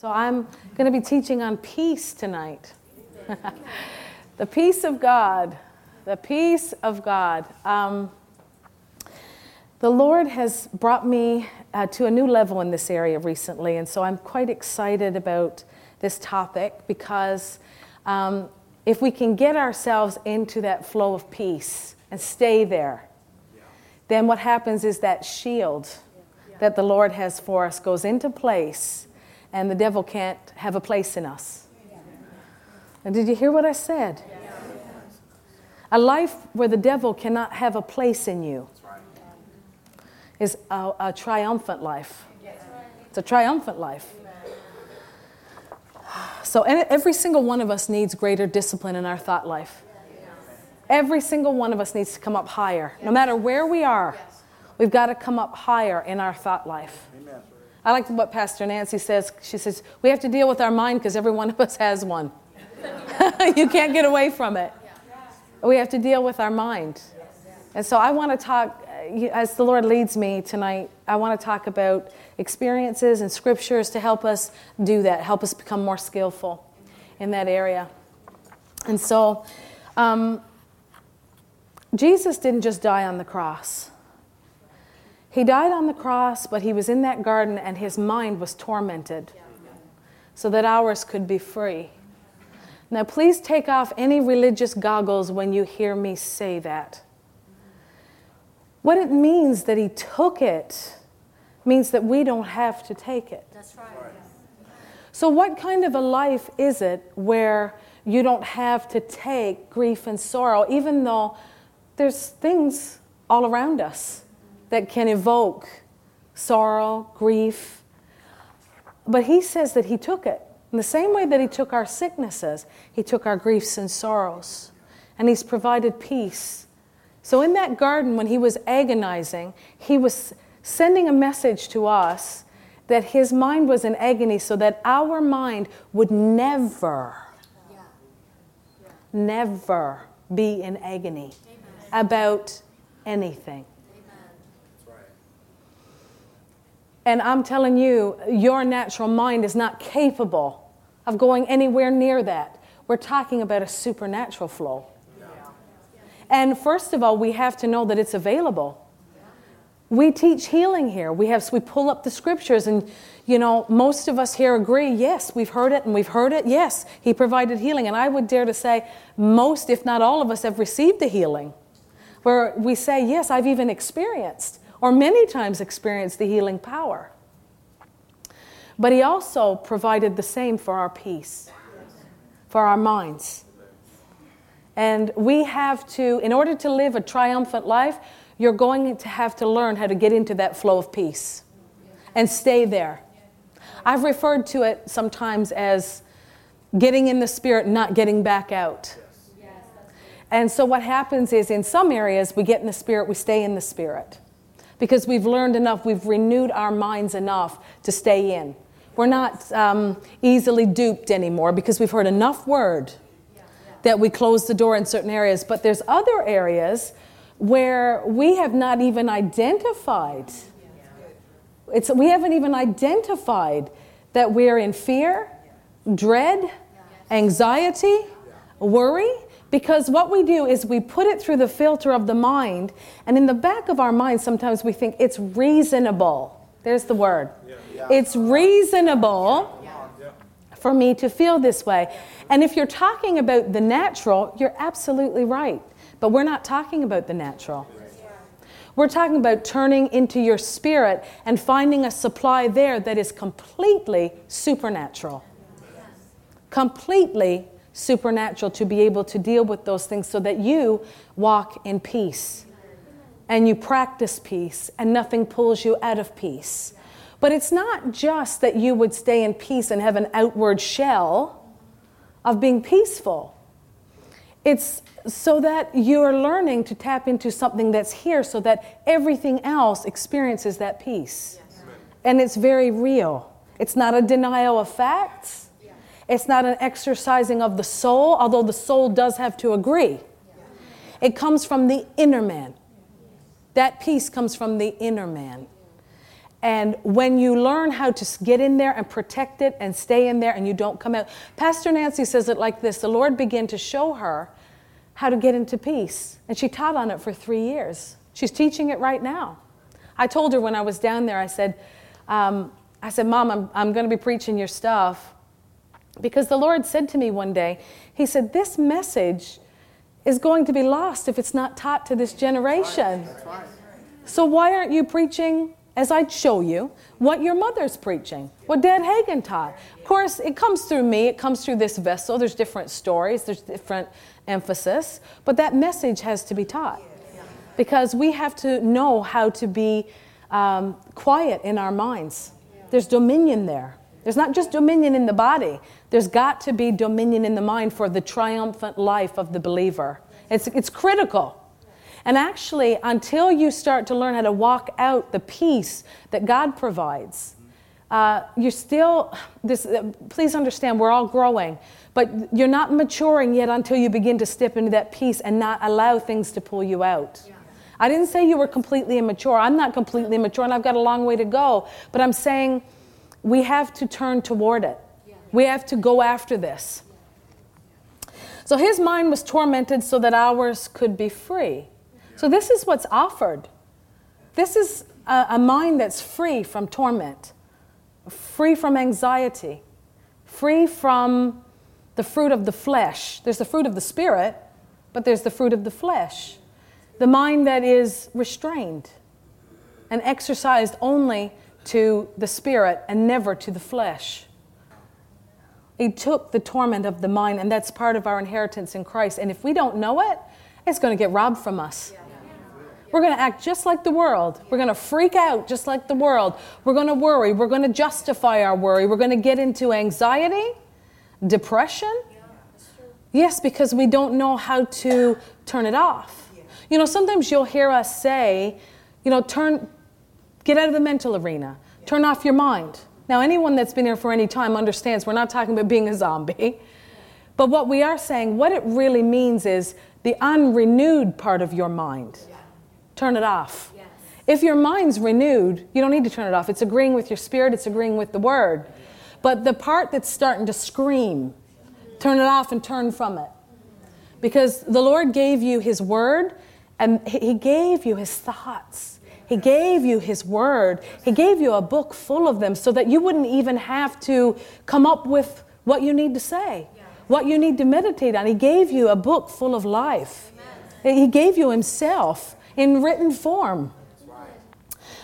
So I'm going to be teaching on peace tonight. the peace of God. The peace of God. Um, the Lord has brought me uh, to a new level in this area recently, and so I'm quite excited about this topic because um, if we can get ourselves into that flow of peace and stay there, then what happens is that shield that the Lord has for us goes into place and the devil can't have a place in us. And did you hear what I said? A life where the devil cannot have a place in you is a, a triumphant life. It's a triumphant life. So, every single one of us needs greater discipline in our thought life. Every single one of us needs to come up higher. No matter where we are, we've got to come up higher in our thought life. I like what Pastor Nancy says. She says, We have to deal with our mind because every one of us has one. you can't get away from it. We have to deal with our mind. And so I want to talk, as the Lord leads me tonight, I want to talk about experiences and scriptures to help us do that, help us become more skillful in that area. And so, um, Jesus didn't just die on the cross. He died on the cross, but he was in that garden and his mind was tormented so that ours could be free. Now, please take off any religious goggles when you hear me say that. What it means that he took it means that we don't have to take it. That's right. So, what kind of a life is it where you don't have to take grief and sorrow, even though there's things all around us? That can evoke sorrow, grief. But he says that he took it. In the same way that he took our sicknesses, he took our griefs and sorrows. And he's provided peace. So in that garden, when he was agonizing, he was sending a message to us that his mind was in agony so that our mind would never, never be in agony about anything. And I'm telling you, your natural mind is not capable of going anywhere near that. We're talking about a supernatural flow. And first of all, we have to know that it's available. We teach healing here. We have we pull up the scriptures and you know, most of us here agree, yes, we've heard it and we've heard it. Yes, he provided healing and I would dare to say most if not all of us have received the healing. Where we say, yes, I've even experienced or many times experienced the healing power. But He also provided the same for our peace, for our minds. And we have to, in order to live a triumphant life, you're going to have to learn how to get into that flow of peace and stay there. I've referred to it sometimes as getting in the spirit, not getting back out. And so, what happens is in some areas, we get in the spirit, we stay in the spirit because we've learned enough, we've renewed our minds enough to stay in. We're not um, easily duped anymore because we've heard enough word that we close the door in certain areas. But there's other areas where we have not even identified. It's, we haven't even identified that we're in fear, dread, anxiety, worry, because what we do is we put it through the filter of the mind, and in the back of our mind, sometimes we think it's reasonable. There's the word. Yeah. It's reasonable for me to feel this way. And if you're talking about the natural, you're absolutely right. But we're not talking about the natural. We're talking about turning into your spirit and finding a supply there that is completely supernatural. Completely supernatural to be able to deal with those things so that you walk in peace and you practice peace and nothing pulls you out of peace. But it's not just that you would stay in peace and have an outward shell of being peaceful. It's so that you're learning to tap into something that's here so that everything else experiences that peace. And it's very real. It's not a denial of facts. It's not an exercising of the soul, although the soul does have to agree. It comes from the inner man. That peace comes from the inner man. And when you learn how to get in there and protect it and stay in there and you don't come out, Pastor Nancy says it like this the Lord began to show her how to get into peace. And she taught on it for three years. She's teaching it right now. I told her when I was down there, I said, um, I said, Mom, I'm, I'm going to be preaching your stuff. Because the Lord said to me one day, He said, This message is going to be lost if it's not taught to this generation. That's right. So why aren't you preaching as I'd show you, what your mother's preaching, what Dad Hagin taught. Of course, it comes through me, it comes through this vessel. There's different stories, there's different emphasis, but that message has to be taught because we have to know how to be um, quiet in our minds. There's dominion there. There's not just dominion in the body, there's got to be dominion in the mind for the triumphant life of the believer. It's, it's critical. And actually, until you start to learn how to walk out the peace that God provides, uh, you're still, this, uh, please understand, we're all growing, but you're not maturing yet until you begin to step into that peace and not allow things to pull you out. Yeah. I didn't say you were completely immature. I'm not completely immature and I've got a long way to go, but I'm saying we have to turn toward it. We have to go after this. So his mind was tormented so that ours could be free. So, this is what's offered. This is a, a mind that's free from torment, free from anxiety, free from the fruit of the flesh. There's the fruit of the spirit, but there's the fruit of the flesh. The mind that is restrained and exercised only to the spirit and never to the flesh. He took the torment of the mind, and that's part of our inheritance in Christ. And if we don't know it, it's going to get robbed from us. We're going to act just like the world. We're going to freak out just like the world. We're going to worry. We're going to justify our worry. We're going to get into anxiety, depression. Yes, because we don't know how to turn it off. You know, sometimes you'll hear us say, you know, turn, get out of the mental arena, turn off your mind. Now, anyone that's been here for any time understands we're not talking about being a zombie. But what we are saying, what it really means is the unrenewed part of your mind turn it off. Yes. If your mind's renewed, you don't need to turn it off. It's agreeing with your spirit, it's agreeing with the word. But the part that's starting to scream, turn it off and turn from it. Because the Lord gave you His word and He gave you His thoughts. He gave you His Word. He gave you a book full of them so that you wouldn't even have to come up with what you need to say, what you need to meditate on. He gave you a book full of life. He gave you Himself in written form.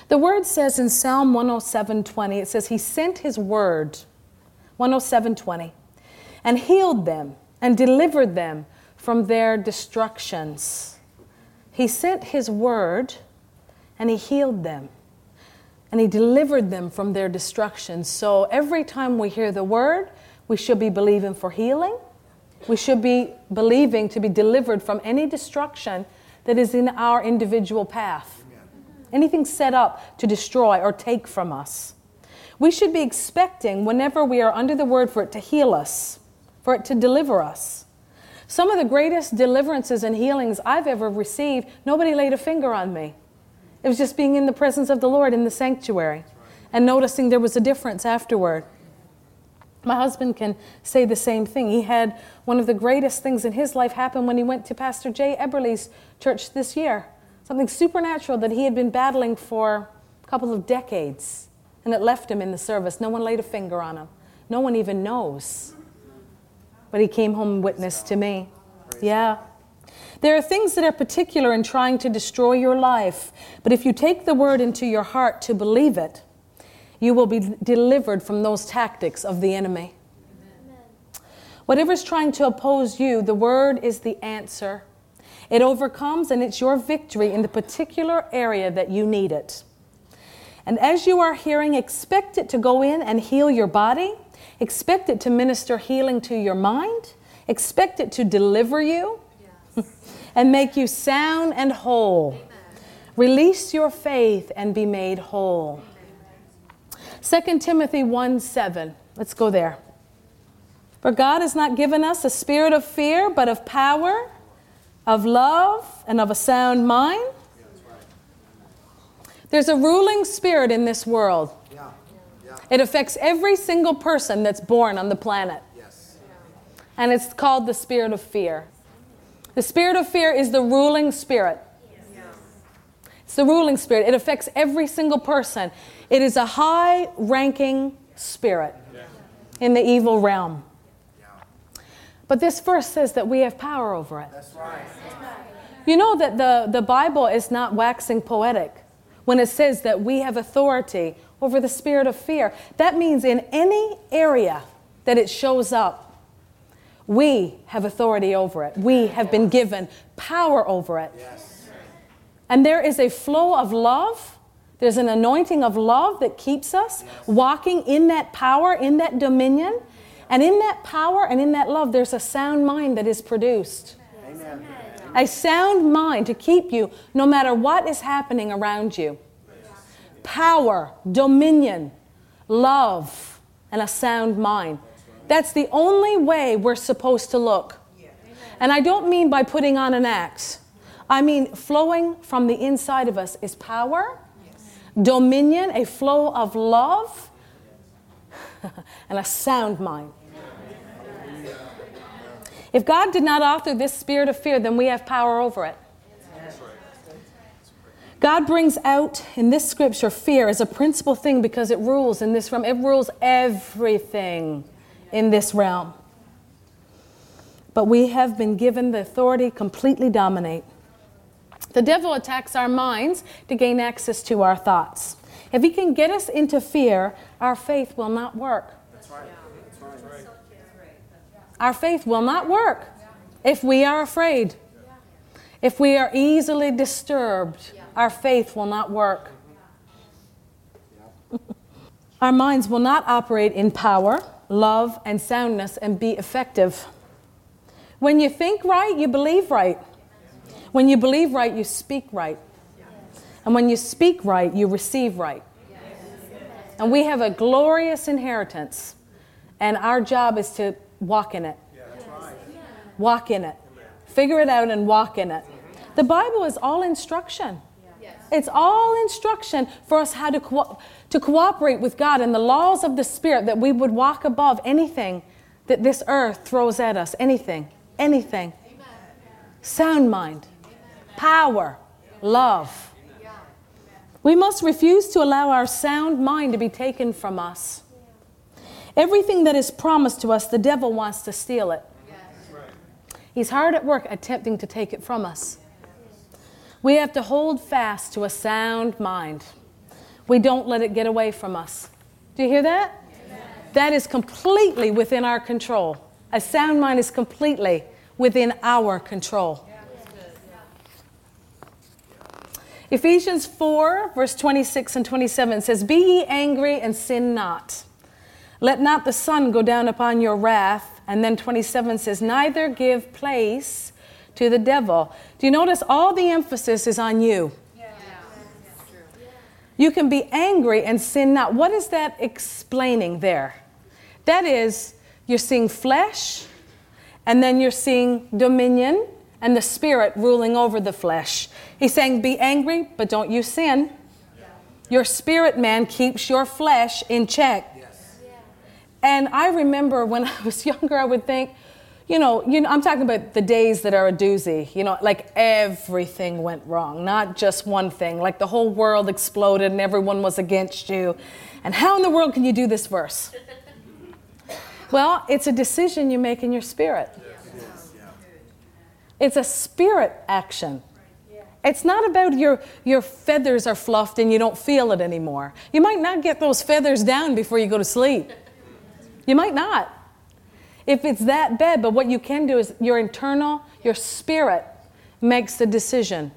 The word says in Psalm 107:20, it says, He sent His word, 107:20, and healed them and delivered them from their destructions. He sent His word and He healed them and He delivered them from their destruction. So every time we hear the word, we should be believing for healing. We should be believing to be delivered from any destruction that is in our individual path. Anything set up to destroy or take from us. We should be expecting, whenever we are under the word, for it to heal us, for it to deliver us. Some of the greatest deliverances and healings I've ever received, nobody laid a finger on me. It was just being in the presence of the Lord in the sanctuary and noticing there was a difference afterward. My husband can say the same thing. He had one of the greatest things in his life happen when he went to Pastor Jay Eberly's church this year. Something supernatural that he had been battling for a couple of decades. And it left him in the service. No one laid a finger on him. No one even knows. But he came home and witnessed to me. Yeah. There are things that are particular in trying to destroy your life. But if you take the word into your heart to believe it, you will be delivered from those tactics of the enemy. Whatever's trying to oppose you, the word is the answer. It overcomes and it's your victory in the particular area that you need it. And as you are hearing, expect it to go in and heal your body. Expect it to minister healing to your mind. Expect it to deliver you. and make you sound and whole. Amen. Release your faith and be made whole. 2 Timothy 1 7. Let's go there. For God has not given us a spirit of fear, but of power, of love, and of a sound mind. There's a ruling spirit in this world. Yeah. Yeah. It affects every single person that's born on the planet. Yes. And it's called the spirit of fear. The spirit of fear is the ruling spirit. It's the ruling spirit. It affects every single person. It is a high ranking spirit in the evil realm. But this verse says that we have power over it. That's right. You know that the, the Bible is not waxing poetic when it says that we have authority over the spirit of fear. That means in any area that it shows up, we have authority over it. We have been given power over it. Yes. And there is a flow of love. There's an anointing of love that keeps us walking in that power, in that dominion. And in that power and in that love, there's a sound mind that is produced. Amen. A sound mind to keep you no matter what is happening around you. Power, dominion, love, and a sound mind. That's the only way we're supposed to look. And I don't mean by putting on an axe. I mean flowing from the inside of us is power, dominion, a flow of love, and a sound mind. If God did not author this spirit of fear, then we have power over it. God brings out in this scripture fear as a principal thing because it rules in this realm. It rules everything in this realm. But we have been given the authority to completely dominate. The devil attacks our minds to gain access to our thoughts. If he can get us into fear, our faith will not work. That's right. That's right. Our faith will not work if we are afraid. If we are easily disturbed, our faith will not work. Our minds will not operate in power, love, and soundness and be effective. When you think right, you believe right. When you believe right, you speak right. And when you speak right, you receive right. And we have a glorious inheritance, and our job is to walk in it. Walk in it. Figure it out and walk in it. The Bible is all instruction. It's all instruction for us how to, to cooperate with God and the laws of the Spirit that we would walk above anything that this earth throws at us. Anything. Anything. Sound mind, power, love. We must refuse to allow our sound mind to be taken from us. Everything that is promised to us, the devil wants to steal it. He's hard at work attempting to take it from us. We have to hold fast to a sound mind. We don't let it get away from us. Do you hear that? That is completely within our control. A sound mind is completely within our control. Ephesians 4, verse 26 and 27 says, Be ye angry and sin not. Let not the sun go down upon your wrath. And then 27 says, Neither give place to the devil. Do you notice all the emphasis is on you? You can be angry and sin not. What is that explaining there? That is, you're seeing flesh, and then you're seeing dominion and the spirit ruling over the flesh. He's saying, Be angry, but don't you sin. Your spirit man keeps your flesh in check. Yes. And I remember when I was younger, I would think, you know, you know, I'm talking about the days that are a doozy. You know, like everything went wrong, not just one thing. Like the whole world exploded and everyone was against you. And how in the world can you do this verse? Well, it's a decision you make in your spirit. It's a spirit action. It's not about your, your feathers are fluffed and you don't feel it anymore. You might not get those feathers down before you go to sleep. You might not. If it's that bad, but what you can do is your internal, your spirit makes the decision.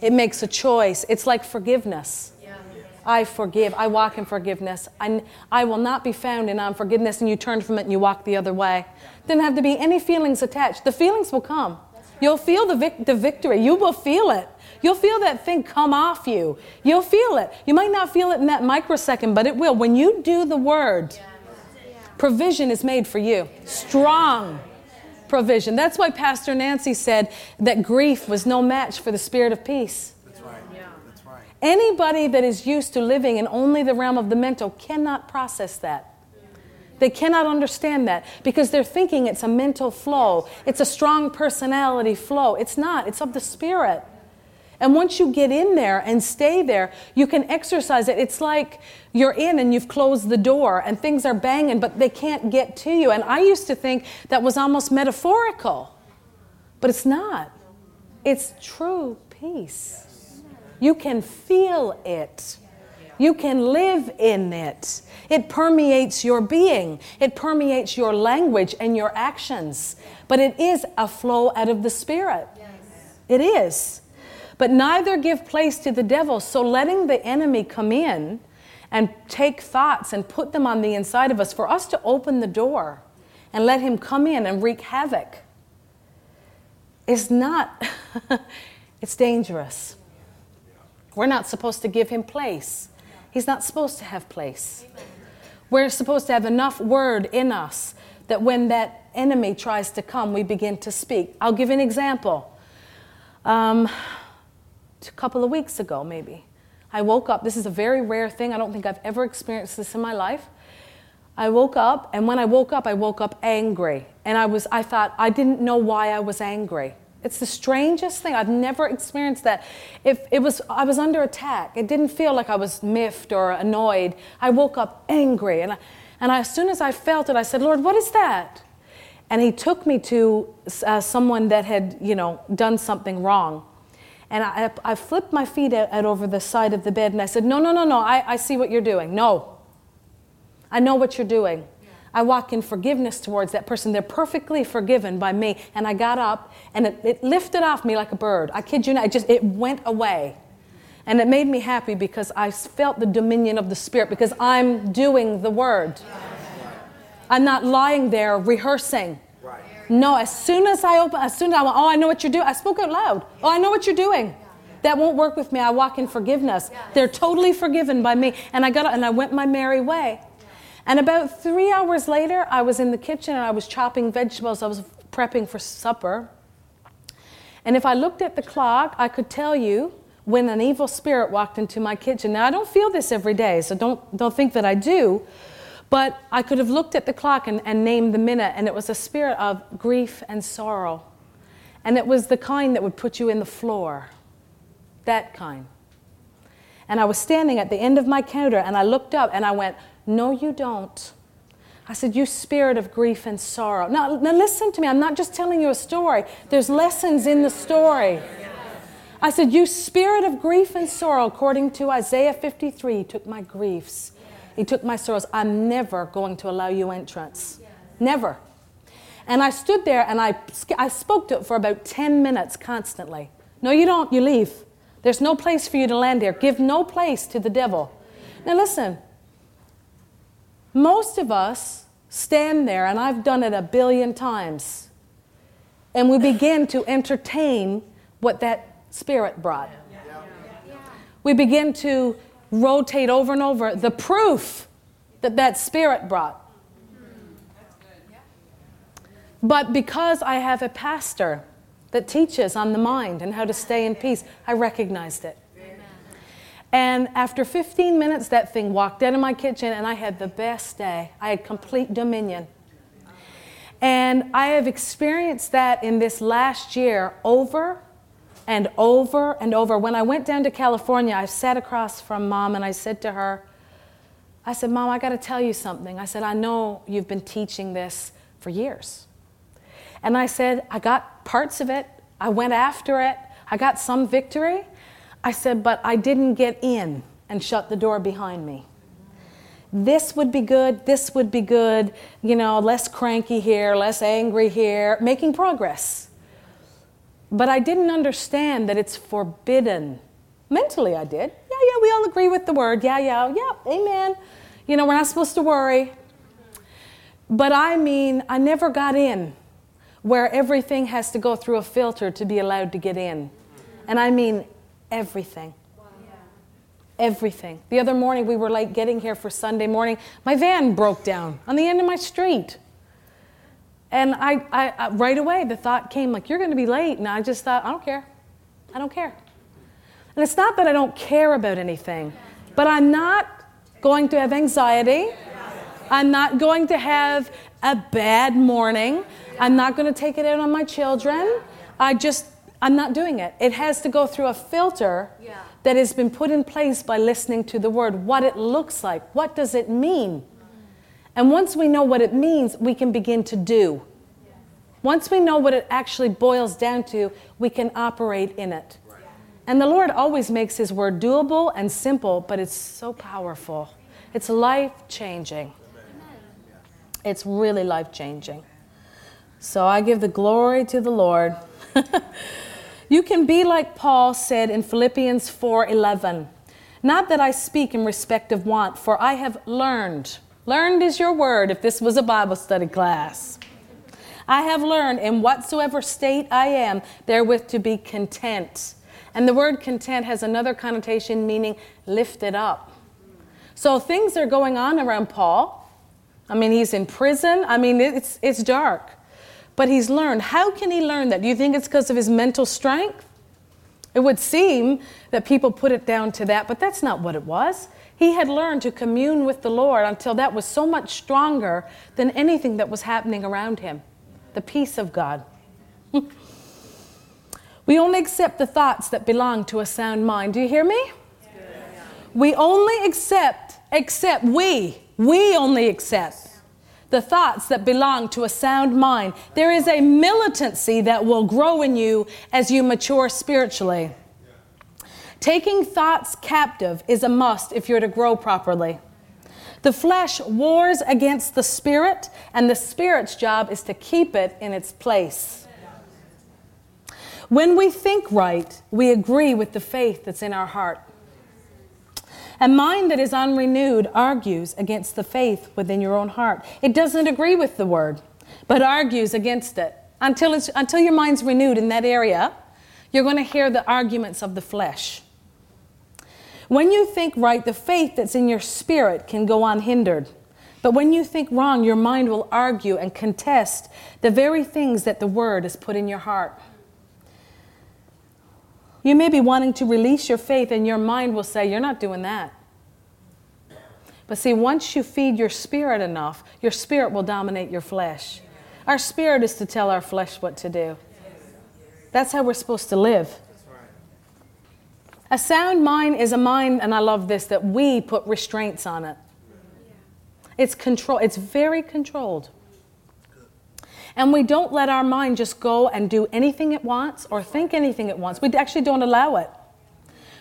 It makes a choice. It's like forgiveness. I forgive. I walk in forgiveness. I, I will not be found in unforgiveness, and you turn from it and you walk the other way. Didn't have to be any feelings attached. The feelings will come. You'll feel the, vic- the victory. You will feel it. You'll feel that thing come off you. You'll feel it. You might not feel it in that microsecond, but it will. When you do the word, provision is made for you. Strong provision. That's why Pastor Nancy said that grief was no match for the spirit of peace. That's right. That's right. Anybody that is used to living in only the realm of the mental cannot process that. They cannot understand that because they're thinking it's a mental flow, it's a strong personality flow. It's not, it's of the spirit. And once you get in there and stay there, you can exercise it. It's like you're in and you've closed the door and things are banging, but they can't get to you. And I used to think that was almost metaphorical, but it's not. It's true peace. You can feel it. You can live in it. It permeates your being, it permeates your language and your actions. But it is a flow out of the Spirit. It is. But neither give place to the devil. So letting the enemy come in and take thoughts and put them on the inside of us, for us to open the door and let him come in and wreak havoc is not, it's dangerous. We're not supposed to give him place. He's not supposed to have place. We're supposed to have enough word in us that when that enemy tries to come, we begin to speak. I'll give an example. Um, a couple of weeks ago, maybe, I woke up. This is a very rare thing. I don't think I've ever experienced this in my life. I woke up, and when I woke up, I woke up angry. And I was, I thought, I didn't know why I was angry. It's the strangest thing. I've never experienced that. If it was, I was under attack. It didn't feel like I was miffed or annoyed. I woke up angry, and I, and I, as soon as I felt it, I said, "Lord, what is that?" And He took me to uh, someone that had, you know, done something wrong. And I, I flipped my feet out, out, over the side of the bed, and I said, "No, no, no, no. I, I see what you're doing. No, I know what you're doing." I walk in forgiveness towards that person. They're perfectly forgiven by me. And I got up and it, it, lifted off me like a bird. I kid you not, it just it went away. And it made me happy because I felt the dominion of the Spirit because I'm doing the word. I'm not lying there rehearsing. No, as soon as I open, as soon as I went, oh, I know what you're doing. I spoke out loud. Oh, I know what you're doing. That won't work with me. I walk in forgiveness. They're totally forgiven by me. And I got and I went my merry way. And about three hours later, I was in the kitchen and I was chopping vegetables. I was prepping for supper. And if I looked at the clock, I could tell you when an evil spirit walked into my kitchen. Now, I don't feel this every day, so don't, don't think that I do. But I could have looked at the clock and, and named the minute, and it was a spirit of grief and sorrow. And it was the kind that would put you in the floor. That kind. And I was standing at the end of my counter, and I looked up and I went, no, you don't. I said, You spirit of grief and sorrow. Now, now, listen to me. I'm not just telling you a story, there's lessons in the story. I said, You spirit of grief and sorrow, according to Isaiah 53, took my griefs, he took my sorrows. I'm never going to allow you entrance. Never. And I stood there and I, I spoke to it for about 10 minutes constantly. No, you don't. You leave. There's no place for you to land there. Give no place to the devil. Now, listen, most of us stand there, and I've done it a billion times, and we begin to entertain what that spirit brought. We begin to rotate over and over the proof that that spirit brought. But because I have a pastor that teaches on the mind and how to stay in peace, I recognized it. And after 15 minutes, that thing walked out of my kitchen, and I had the best day. I had complete dominion. And I have experienced that in this last year over and over and over. When I went down to California, I sat across from mom and I said to her, I said, Mom, I got to tell you something. I said, I know you've been teaching this for years. And I said, I got parts of it, I went after it, I got some victory. I said, but I didn't get in and shut the door behind me. This would be good, this would be good, you know, less cranky here, less angry here, making progress. But I didn't understand that it's forbidden. Mentally, I did. Yeah, yeah, we all agree with the word. Yeah, yeah, yeah, amen. You know, we're not supposed to worry. But I mean, I never got in where everything has to go through a filter to be allowed to get in. And I mean everything. Everything. The other morning, we were like getting here for Sunday morning. My van broke down on the end of my street. And I, I, I right away, the thought came like, you're going to be late. And I just thought, I don't care. I don't care. And it's not that I don't care about anything, but I'm not going to have anxiety. I'm not going to have a bad morning. I'm not going to take it out on my children. I just, I'm not doing it. It has to go through a filter that has been put in place by listening to the word, what it looks like, what does it mean. And once we know what it means, we can begin to do. Once we know what it actually boils down to, we can operate in it. And the Lord always makes His word doable and simple, but it's so powerful. It's life changing. It's really life changing. So I give the glory to the Lord. you can be like Paul said in Philippians 4:11. Not that I speak in respect of want, for I have learned. Learned is your word if this was a Bible study class. I have learned in whatsoever state I am therewith to be content. And the word content has another connotation meaning lifted up. So things are going on around Paul. I mean, he's in prison. I mean, it's, it's dark. But he's learned. How can he learn that? Do you think it's because of his mental strength? It would seem that people put it down to that, but that's not what it was. He had learned to commune with the Lord until that was so much stronger than anything that was happening around him the peace of God. we only accept the thoughts that belong to a sound mind. Do you hear me? We only accept, accept, we, we only accept the thoughts that belong to a sound mind. There is a militancy that will grow in you as you mature spiritually. Taking thoughts captive is a must if you're to grow properly. The flesh wars against the spirit, and the spirit's job is to keep it in its place. When we think right, we agree with the faith that's in our heart. A mind that is unrenewed argues against the faith within your own heart. It doesn't agree with the word, but argues against it. Until, until your mind's renewed in that area, you're going to hear the arguments of the flesh. When you think right, the faith that's in your spirit can go unhindered. But when you think wrong, your mind will argue and contest the very things that the Word has put in your heart. You may be wanting to release your faith, and your mind will say, You're not doing that. But see, once you feed your spirit enough, your spirit will dominate your flesh. Our spirit is to tell our flesh what to do. That's how we're supposed to live. A sound mind is a mind, and I love this, that we put restraints on it. It's control, it's very controlled. And we don't let our mind just go and do anything it wants or think anything it wants. We actually don't allow it.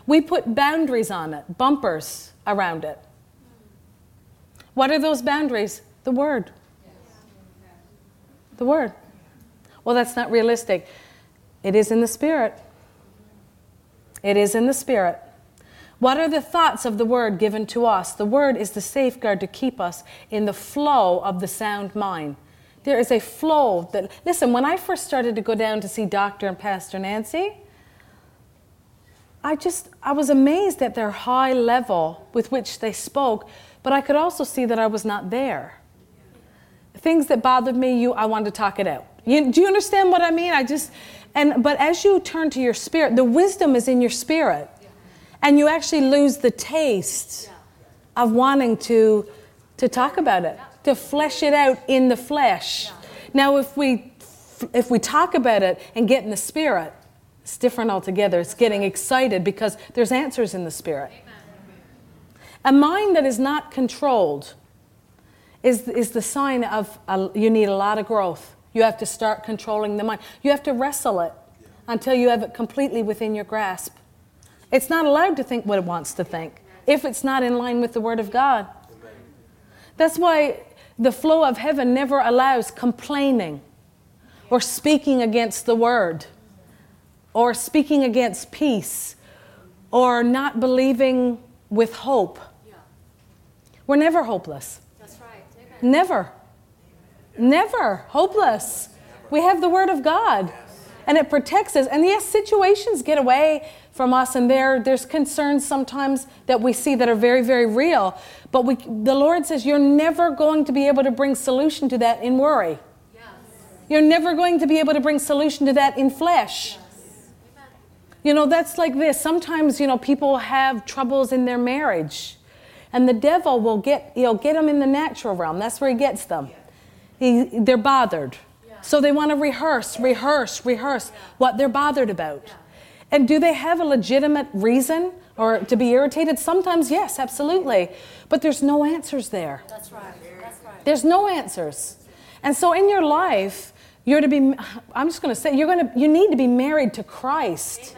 We put boundaries on it, bumpers around it. What are those boundaries? The Word. The Word. Well, that's not realistic. It is in the Spirit. It is in the Spirit. What are the thoughts of the Word given to us? The Word is the safeguard to keep us in the flow of the sound mind. There is a flow that, listen, when I first started to go down to see Dr. and Pastor Nancy, I just, I was amazed at their high level with which they spoke, but I could also see that I was not there. Things that bothered me, you, I wanted to talk it out. You, do you understand what I mean? I just, and, but as you turn to your spirit, the wisdom is in your spirit. And you actually lose the taste of wanting to, to talk about it, to flesh it out in the flesh. Now, if we, if we talk about it and get in the spirit, it's different altogether. It's getting excited because there's answers in the spirit. A mind that is not controlled is, is the sign of a, you need a lot of growth. You have to start controlling the mind. You have to wrestle it until you have it completely within your grasp. It's not allowed to think what it wants to think if it's not in line with the Word of God. That's why the flow of heaven never allows complaining or speaking against the Word or speaking against peace or not believing with hope. We're never hopeless. That's right. Never. Never hopeless. We have the Word of God, and it protects us. And yes, situations get away from us, and there there's concerns sometimes that we see that are very, very real. But we, the Lord says you're never going to be able to bring solution to that in worry. Yes. You're never going to be able to bring solution to that in flesh. Yes. You know, that's like this. Sometimes, you know, people have troubles in their marriage. And the devil will get, he'll get them in the natural realm. That's where he gets them. He, they're bothered. So they want to rehearse, rehearse, rehearse what they're bothered about. And do they have a legitimate reason or to be irritated? Sometimes, yes, absolutely. But there's no answers there. That's right. That's right. There's no answers. And so in your life, you're to be, I'm just going to say, you're going to, you need to be married to Christ.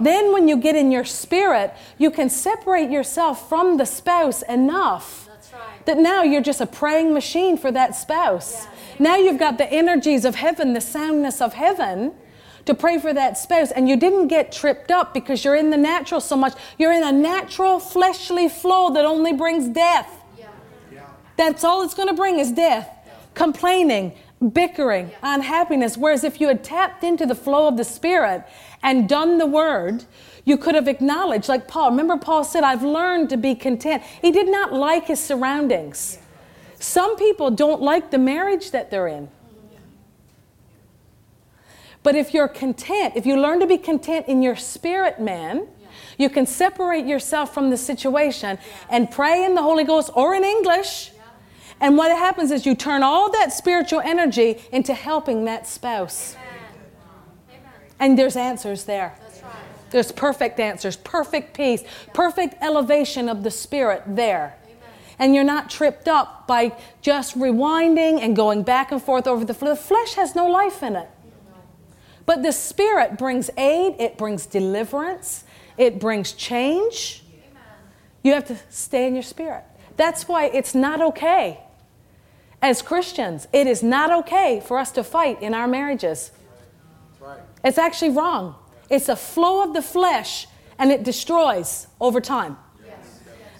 Then, when you get in your spirit, you can separate yourself from the spouse enough right. that now you're just a praying machine for that spouse. Now you've got the energies of heaven, the soundness of heaven to pray for that spouse, and you didn't get tripped up because you're in the natural so much. You're in a natural fleshly flow that only brings death. Yeah. That's all it's going to bring is death, complaining, bickering, unhappiness. Whereas if you had tapped into the flow of the Spirit and done the word, you could have acknowledged, like Paul. Remember, Paul said, I've learned to be content. He did not like his surroundings. Some people don't like the marriage that they're in. But if you're content, if you learn to be content in your spirit, man, you can separate yourself from the situation and pray in the Holy Ghost or in English. And what happens is you turn all that spiritual energy into helping that spouse. Amen. And there's answers there. There's perfect answers, perfect peace, perfect elevation of the spirit there. And you're not tripped up by just rewinding and going back and forth over the flesh. The flesh has no life in it. But the spirit brings aid, it brings deliverance, it brings change. You have to stay in your spirit. That's why it's not okay. As Christians, it is not okay for us to fight in our marriages. It's actually wrong. It's a flow of the flesh and it destroys over time.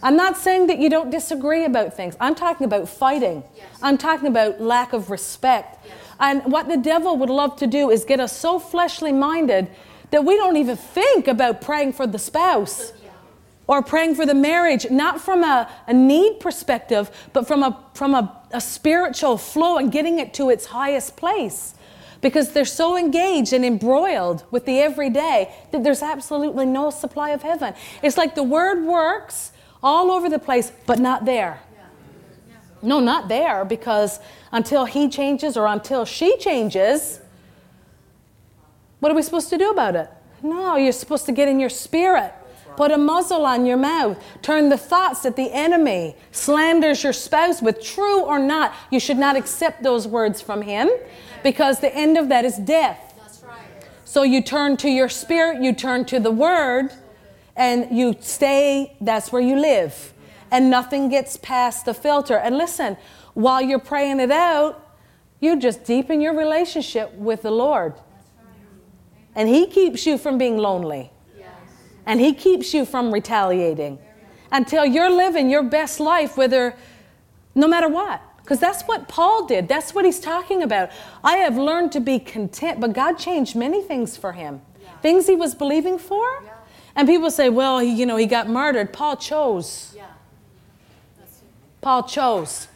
I'm not saying that you don't disagree about things. I'm talking about fighting. I'm talking about lack of respect. And what the devil would love to do is get us so fleshly minded that we don't even think about praying for the spouse or praying for the marriage, not from a, a need perspective, but from, a, from a, a spiritual flow and getting it to its highest place. Because they're so engaged and embroiled with the everyday that there's absolutely no supply of heaven. It's like the word works all over the place, but not there. No, not there, because until he changes or until she changes, what are we supposed to do about it? No, you're supposed to get in your spirit. Put a muzzle on your mouth. Turn the thoughts that the enemy slanders your spouse with, true or not. You should not accept those words from him because the end of that is death. So you turn to your spirit, you turn to the word, and you stay, that's where you live. And nothing gets past the filter. And listen, while you're praying it out, you just deepen your relationship with the Lord. And He keeps you from being lonely. And He keeps you from retaliating until you're living your best life, whether, no matter what. Because that's what Paul did. That's what he's talking about. I have learned to be content, but God changed many things for him. Things he was believing for. And people say, well, he, you know, he got murdered. Paul chose. Yeah. Paul chose.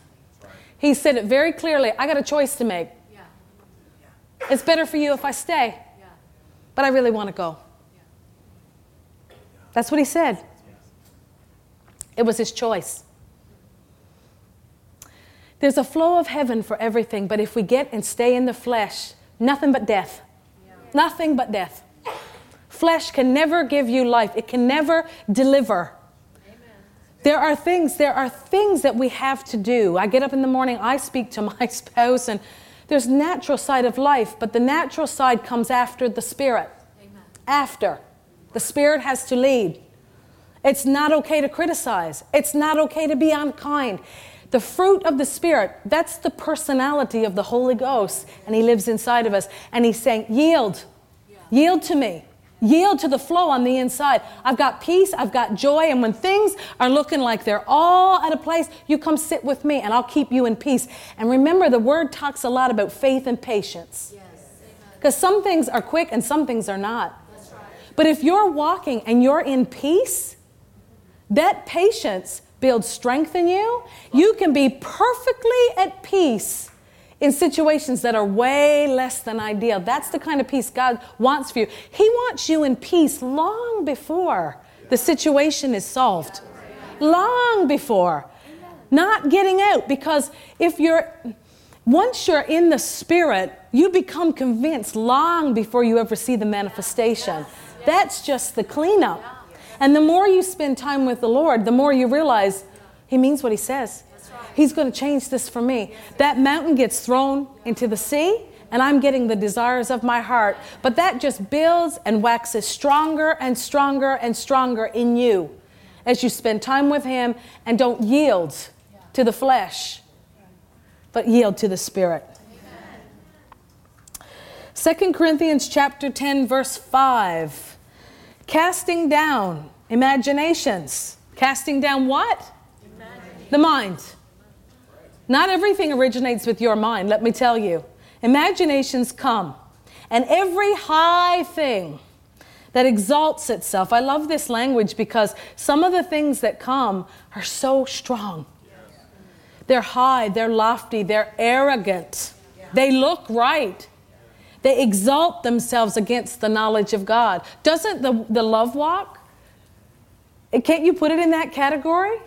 He said it very clearly I got a choice to make. Yeah. It's better for you if I stay, Yeah. but I really want to go. That's what he said. It was his choice. There's a flow of heaven for everything, but if we get and stay in the flesh, nothing but death. Nothing but death. Flesh can never give you life, it can never deliver. There are things, there are things that we have to do. I get up in the morning, I speak to my spouse, and there's natural side of life, but the natural side comes after the spirit. Amen. After. The spirit has to lead. It's not okay to criticize. It's not okay to be unkind. The fruit of the Spirit, that's the personality of the Holy Ghost, and He lives inside of us. And He's saying, Yield, yield to me, yield to the flow on the inside. I've got peace, I've got joy, and when things are looking like they're all out of place, you come sit with me, and I'll keep you in peace. And remember, the Word talks a lot about faith and patience. Yes. Because some things are quick and some things are not. But if you're walking and you're in peace, that patience builds strength in you. You can be perfectly at peace in situations that are way less than ideal. That's the kind of peace God wants for you. He wants you in peace long before the situation is solved. Long before. Not getting out because if you're once you're in the spirit, you become convinced long before you ever see the manifestation. That's just the cleanup. And the more you spend time with the Lord, the more you realize He means what He says. He's going to change this for me. That mountain gets thrown into the sea, and I'm getting the desires of my heart. But that just builds and waxes stronger and stronger and stronger in you as you spend time with Him and don't yield to the flesh, but yield to the Spirit. 2 Corinthians chapter 10 verse 5 casting down imaginations casting down what the mind not everything originates with your mind, let me tell you. Imaginations come, and every high thing that exalts itself. I love this language because some of the things that come are so strong. They're high, they're lofty, they're arrogant, they look right. They exalt themselves against the knowledge of God. Doesn't the, the love walk, can't you put it in that category?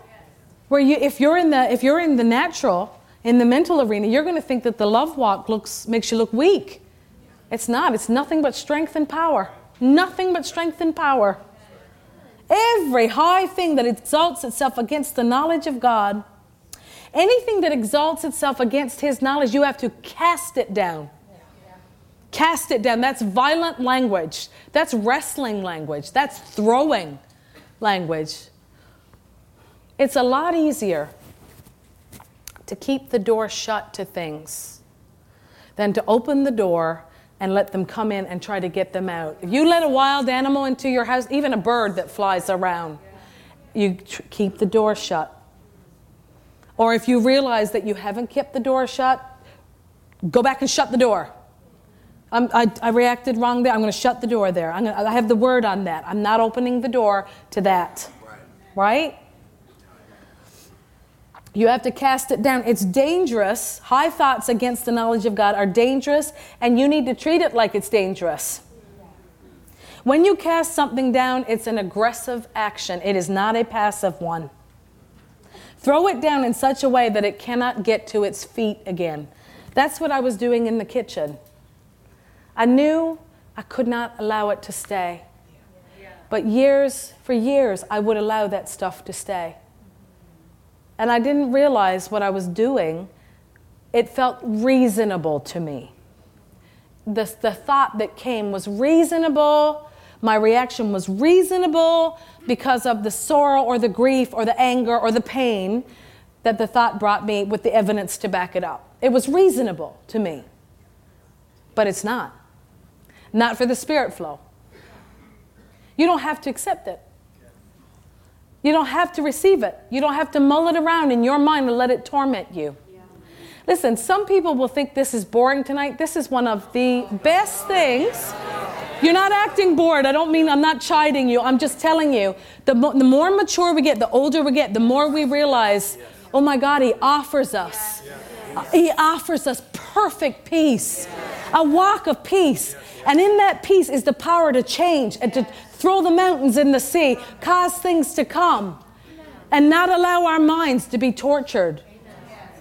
Where you, if you're in the, if you're in the natural, in the mental arena, you're going to think that the love walk looks, makes you look weak. It's not. It's nothing but strength and power. Nothing but strength and power. Every high thing that exalts itself against the knowledge of God, anything that exalts itself against His knowledge, you have to cast it down. Cast it down. That's violent language. That's wrestling language. That's throwing language. It's a lot easier to keep the door shut to things than to open the door and let them come in and try to get them out. If you let a wild animal into your house, even a bird that flies around, you tr- keep the door shut. Or if you realize that you haven't kept the door shut, go back and shut the door. I, I reacted wrong there. I'm going to shut the door there. Gonna, i have the word on that. I'm not opening the door to that. Right? right? You have to cast it down. It's dangerous. High thoughts against the knowledge of God are dangerous, and you need to treat it like it's dangerous. When you cast something down, it's an aggressive action, it is not a passive one. Throw it down in such a way that it cannot get to its feet again. That's what I was doing in the kitchen. I knew I could not allow it to stay. But years, for years, I would allow that stuff to stay. And I didn't realize what I was doing. It felt reasonable to me. The, the thought that came was reasonable. My reaction was reasonable because of the sorrow or the grief or the anger or the pain that the thought brought me with the evidence to back it up. It was reasonable to me. But it's not. Not for the spirit flow. You don't have to accept it. You don't have to receive it. You don't have to mull it around in your mind and let it torment you. Listen, some people will think this is boring tonight. This is one of the best things. You're not acting bored. I don't mean I'm not chiding you. I'm just telling you the, the more mature we get, the older we get, the more we realize, oh my God, He offers us. He offers us perfect peace, a walk of peace. And in that peace is the power to change and to throw the mountains in the sea, cause things to come, and not allow our minds to be tortured.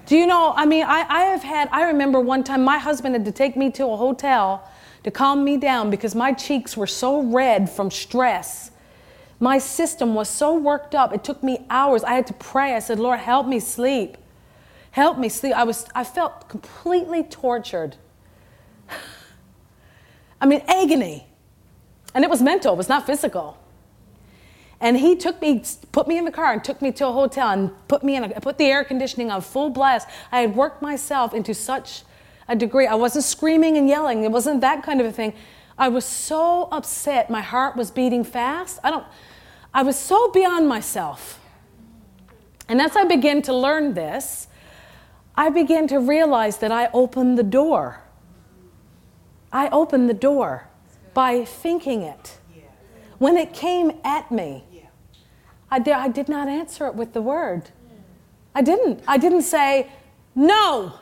Do you know? I mean, I, I have had, I remember one time my husband had to take me to a hotel to calm me down because my cheeks were so red from stress. My system was so worked up. It took me hours. I had to pray. I said, Lord, help me sleep. Help me sleep. I, was, I felt completely tortured. I mean, agony. And it was mental, it was not physical. And he took me, put me in the car and took me to a hotel and put me in, a, put the air conditioning on full blast. I had worked myself into such a degree. I wasn't screaming and yelling. It wasn't that kind of a thing. I was so upset. My heart was beating fast. I don't, I was so beyond myself. And as I began to learn this, I began to realize that I opened the door. I opened the door by thinking it. When it came at me, I did, I did not answer it with the word. I didn't. I didn't say, no.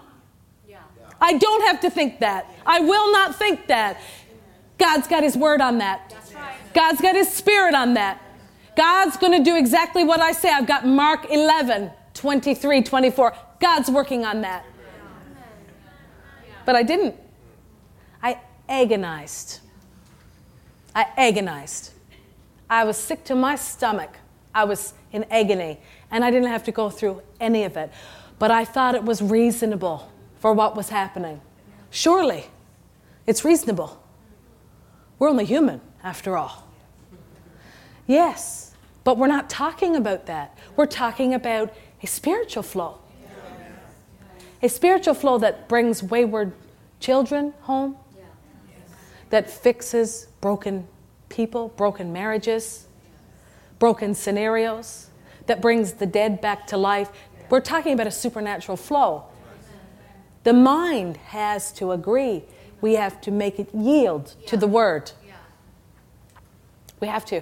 I don't have to think that. I will not think that. God's got His word on that. God's got His spirit on that. God's going to do exactly what I say. I've got Mark 11, 23, 24. God's working on that. But I didn't. Agonized. I agonized. I was sick to my stomach. I was in agony, and I didn't have to go through any of it. But I thought it was reasonable for what was happening. Surely, it's reasonable. We're only human, after all. Yes, but we're not talking about that. We're talking about a spiritual flow. A spiritual flow that brings wayward children home, that fixes broken people, broken marriages, broken scenarios, that brings the dead back to life. We're talking about a supernatural flow. The mind has to agree. We have to make it yield to the word. We have to.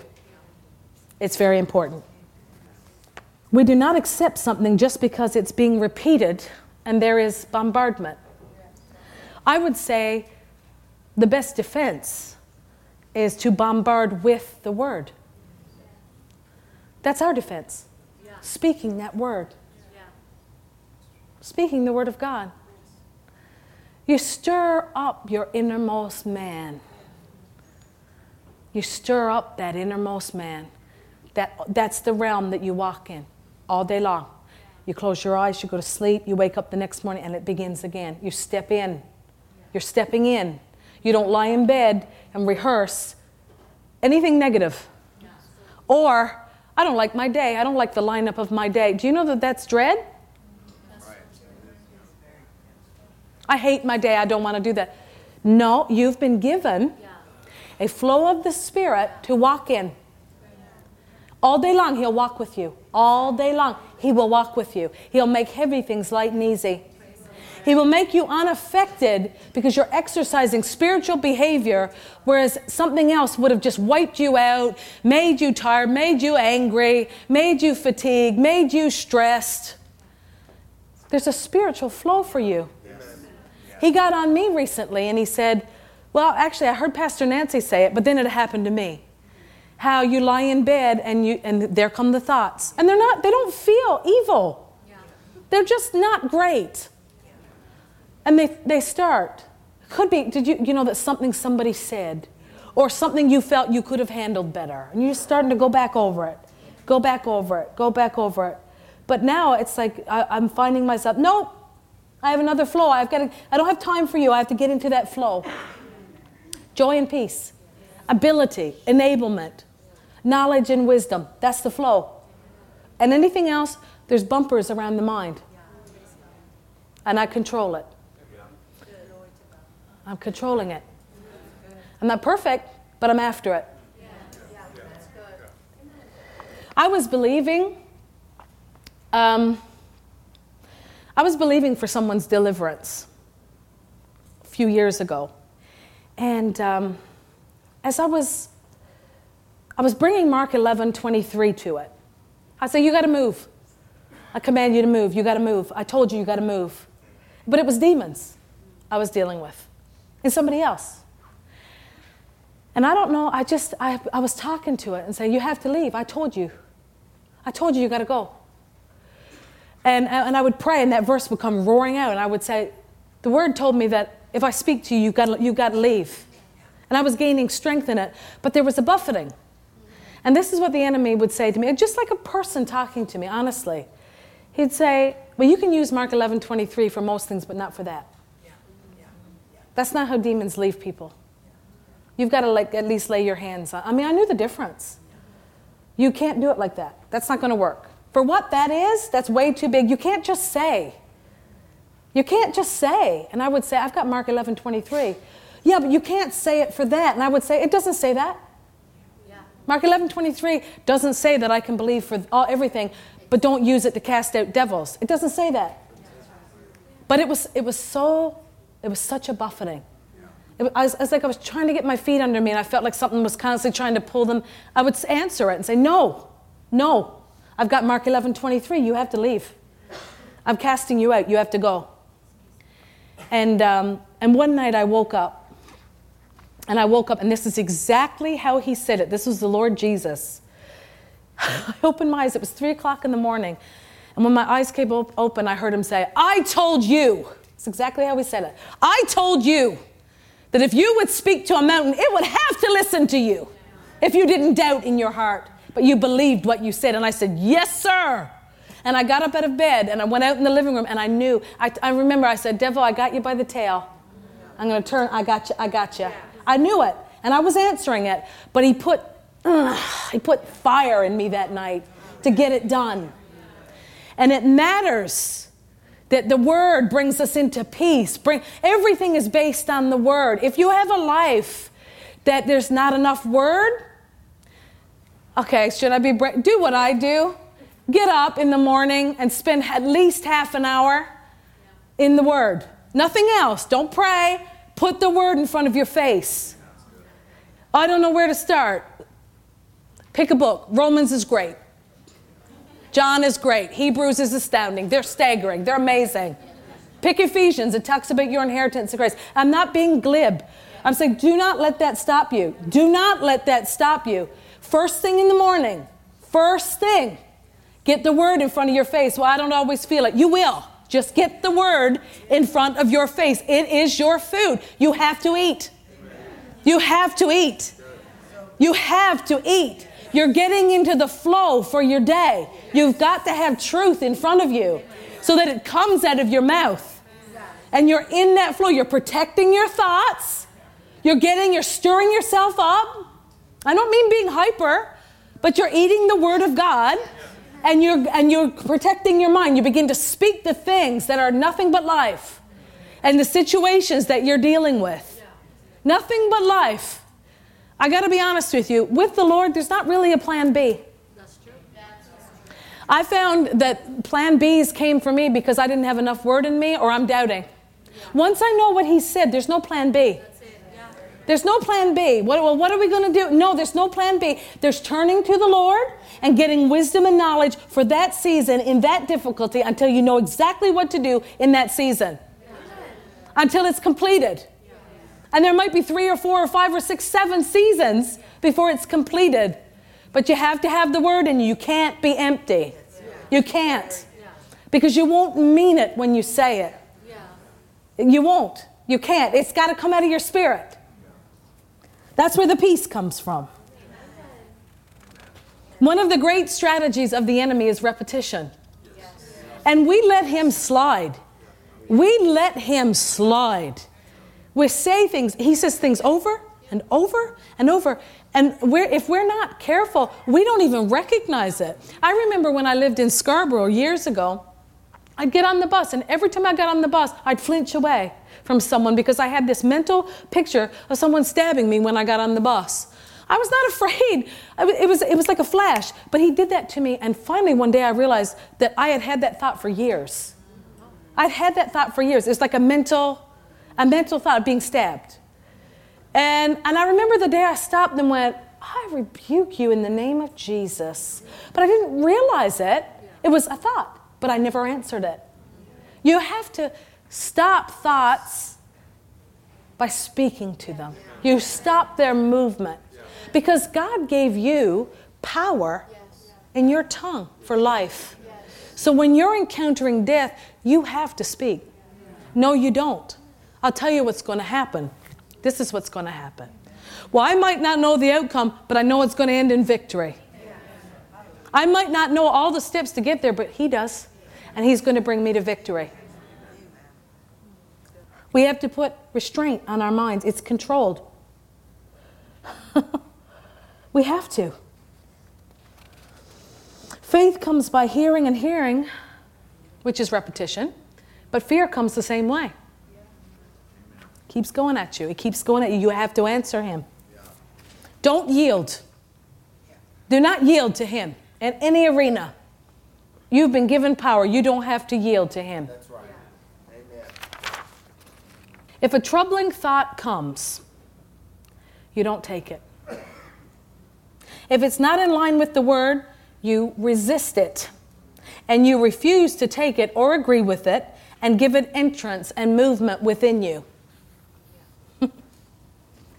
It's very important. We do not accept something just because it's being repeated and there is bombardment. I would say the best defense is to bombard with the word. That's our defense. Yeah. Speaking that word, Yeah. speaking the word of God. You stir up your innermost man. You stir up that innermost man. That, that's the realm that you walk in all day long. You close your eyes, you go to sleep, you wake up the next morning, and it begins again. You step in. You're stepping in. You don't lie in bed and rehearse anything negative. Or, I don't like my day. I don't like the lineup of my day. Do you know that that's dread? I hate my day. I don't want to do that. No, you've been given a flow of the Spirit to walk in. All day long, He'll walk with you. All day long, He will walk with you. He'll make heavy things light and easy. He will make you unaffected because you're exercising spiritual behavior, whereas something else would have just wiped you out, made you tired, made you angry, made you fatigued, made you stressed. There's a spiritual flow for you. He got on me recently and he said, Well, actually, I heard Pastor Nancy say it, but then it happened to me. How you lie in bed and, you, and there come the thoughts. And they're not, they don't feel evil, Yeah. they're just not great. And they, they start. Could be, did you, you know, that something somebody said or something you felt you could have handled better. And you're starting to go back over it, go back over it, go back over it. But now it's like I, I'm finding myself, nope, I have another flow. I've got to, I don't have time for you. I have to get into that flow. Joy and peace, ability, enablement, knowledge and wisdom. That's the flow. And anything else, there's bumpers around the mind. And I control it. I'm controlling it. I'm not perfect, but I'm after it. I was believing, um, I was believing for someone's deliverance a few years ago. And um, as I was, I was bringing Mark 11, 23 to it. I said, You got to move. I command you to move. You got to move. I told you you got to move. But it was demons I was dealing with and somebody else. And I don't know, I just, I, I was talking to it and saying, You have to leave. I told you. I told you you got to go. And, and I would pray, and that verse would come roaring out, and I would say, The word told me that if I speak to you, you've got got to leave. And I was gaining strength in it, but there was a buffeting. And this is what the enemy would say to me, just like a person talking to me, honestly. He'd say, Well, you can use Mark 11 23 for most things, but not for that. That's not how demons leave people. You've got to like at least lay your hands on. I mean, I knew the difference. You can't do it like that. That's not going to work. For what that is, that's way too big. You can't just say. You can't just say. And I would say, I've got Mark 11 23. Yeah, but you can't say it for that. And I would say, it doesn't say that. Yeah. Mark 11 23 doesn't say that I can believe for all, everything, but don't use it to cast out devils. It doesn't say that. But it was, it was so, it was such a buffeting. It was, I, was, I was like I was trying to get my feet under me, and I felt like something was constantly trying to pull them. I would answer it and say, No, no. I've got Mark 11 23. You have to leave. I'm casting you out. You have to go. And, um, and one night I woke up, and I woke up, and this is exactly how he said it. This was the Lord Jesus. I opened my eyes, it was three o'clock in the morning. And when my eyes came op- open, I heard him say, I told you. It's exactly how he said it. I told you that if you would speak to a mountain, it would have to listen to you if you didn't doubt in your heart, but you believed what you said. And I said, Yes, sir. And I got up out of bed and I went out in the living room and I knew, I, I remember I said, Devil, I got you by the tail. I'm going to turn, I got you, I got you. I knew it and I was answering it, but he put, he put fire in me that night to get it done. And it matters that the word brings us into peace. Bring, everything is based on the word. If you have a life that there's not enough word, okay, should I be, do what I do? Get up in the morning and spend at least half an hour in the word. Nothing else. Don't pray. Put the word in front of your face. I don't know where to start. Pick a book. Romans is great. John is great. Hebrews is astounding. They're staggering. They're amazing. Pick Ephesians. It talks about your inheritance of grace. I'm not being glib. I'm saying do not let that stop you. Do not let that stop you. First thing in the morning, first thing, get the word in front of your face. Well, I don't always feel it. You will. Just get the word in front of your face. It is your food. You have to eat. You have to eat. You have to eat. You're getting into the flow for your day. You've got to have truth in front of you so that it comes out of your mouth. And you're in that flow. You're protecting your thoughts. You're getting, you're stirring yourself up. I don't mean being hyper, but you're eating the Word of God and you're, and you're protecting your mind. You begin to speak the things that are nothing but life and the situations that you're dealing with. Nothing but life. I got to be honest with you. With the Lord, there's not really a plan B. That's true. I found that plan Bs came for me because I didn't have enough word in me or I'm doubting. Once I know what He said, there's no plan B. There's no plan B. What, well, what are we going to do? No, there's no plan B. There's turning to the Lord and getting wisdom and knowledge for that season in that difficulty until you know exactly what to do in that season. Until it's completed. And there might be three or four or five or six, seven seasons before it's completed. But you have to have the word in you. You can't be empty. You can't. Because you won't mean it when you say it. You won't. You can't. It's got to come out of your spirit. That's where the peace comes from. One of the great strategies of the enemy is repetition. And we let him slide. We let him slide. We say things, he says things over and over and over. And we're, if we're not careful, we don't even recognize it. I remember when I lived in Scarborough years ago, I'd get on the bus, and every time I got on the bus, I'd flinch away from someone because I had this mental picture of someone stabbing me when I got on the bus. I was not afraid. It was, it was like a flash, but he did that to me. And finally, one day, I realized that I had had that thought for years. I'd had that thought for years. It's like a mental, a mental thought of being stabbed. And, and I remember the day I stopped and went, I rebuke you in the name of Jesus. But I didn't realize it. It was a thought, but I never answered it. You have to stop thoughts by speaking to them. You stop their movement. Because God gave you power in your tongue for life. So when you're encountering death, you have to speak. No, you don't. I'll tell you what's going to happen. This is what's going to happen. Well, I might not know the outcome, but I know it's going to end in victory. I might not know all the steps to get there, but He does. And He's going to bring me to victory. We have to put restraint on our minds, it's controlled. we have to. Faith comes by hearing and hearing, which is repetition, but fear comes the same way. Keeps going at you. It keeps going at you. You have to answer him. Don't yield. Do not yield to him in any arena. You've been given power. You don't have to yield to him. That's right. Amen. If a troubling thought comes, you don't take it. If it's not in line with the word, you resist it. And you refuse to take it or agree with it, and give it entrance and movement within you.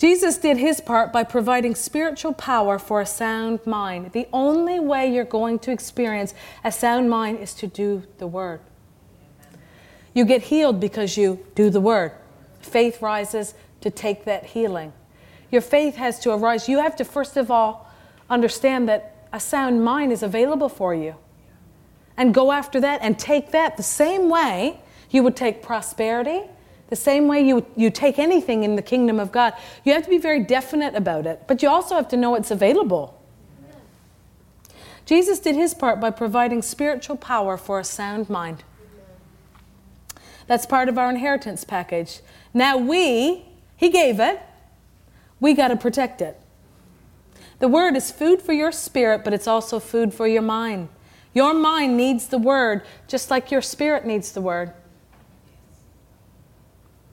Jesus did his part by providing spiritual power for a sound mind. The only way you're going to experience a sound mind is to do the word. You get healed because you do the word. Faith rises to take that healing. Your faith has to arise. You have to, first of all, understand that a sound mind is available for you. And go after that and take that the same way you would take prosperity the same way you, you take anything in the kingdom of God, you have to be very definite about it, but you also have to know it's available. Jesus did his part by providing spiritual power for a sound mind. That's part of our inheritance package. Now we, he gave it, we got to protect it. The word is food for your spirit, but it's also food for your mind. Your mind needs the word just like your spirit needs the word.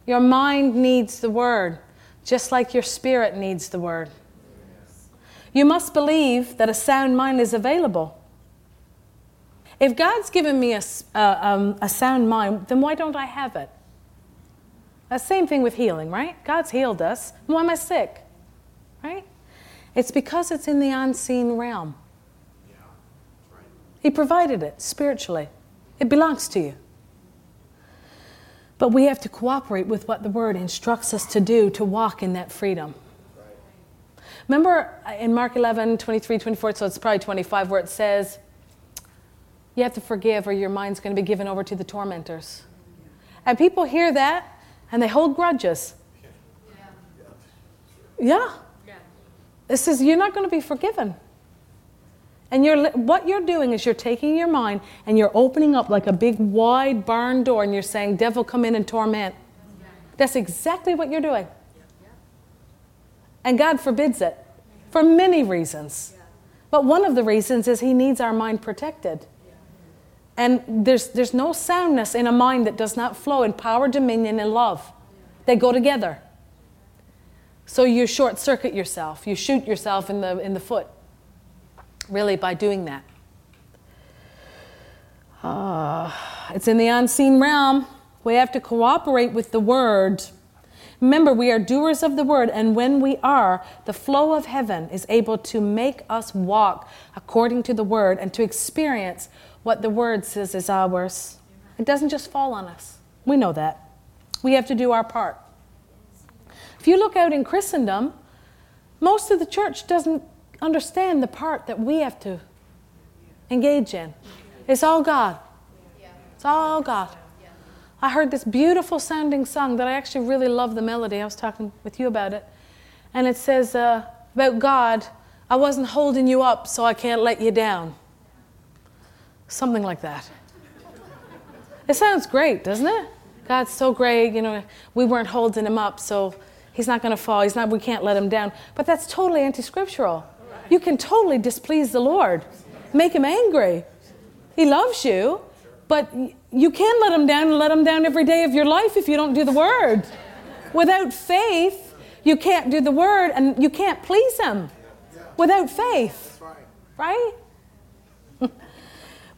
Your mind needs the word, just like your spirit needs the word. You must believe that a sound mind is available. If God's given me a, uh, um, a sound mind, then why don't I have it? The same thing with healing, right? God's healed us. Why am I sick? Right? It's because it's in the unseen realm. He provided it spiritually, it belongs to you. But we have to cooperate with what the Word instructs us to do to walk in that freedom. Remember in Mark 11, 23, 24, so it's probably 25, where it says, You have to forgive or your mind's going to be given over to the tormentors. And people hear that and they hold grudges. Yeah. It says, You're not going to be forgiven. And you're, what you're doing is you're taking your mind and you're opening up like a big wide barn door and you're saying, Devil, come in and torment. That's exactly what you're doing. And God forbids it for many reasons. But one of the reasons is He needs our mind protected. And there's, there's no soundness in a mind that does not flow in power, dominion, and love. They go together. So you short circuit yourself, you shoot yourself in the, in the foot really by doing that. Uh, it's in the unseen realm. We have to cooperate with the word. Remember, we are doers of the word, and when we are, the flow of heaven is able to make us walk according to the word and to experience what the word says is ours. It doesn't just fall on us. We know that. We have to do our part. If you look out in Christendom, most of the church doesn't understand the part that we have to engage in. It's all God. It's all God. I heard this beautiful sounding song that I actually really love the melody. I was talking with you about it. And it says uh, about God, I wasn't holding you up, so I can't let you down. Something like that. It sounds great, doesn't it? God's so great, you know, we weren't holding him up, so he's not going to fall. He's not, we can't let him down. But that's totally anti scriptural you can totally displease the Lord, make him angry. He loves you, but you can let him down and let him down every day of your life if you don't do the word. Without faith, you can't do the word and you can't please him without faith. Right?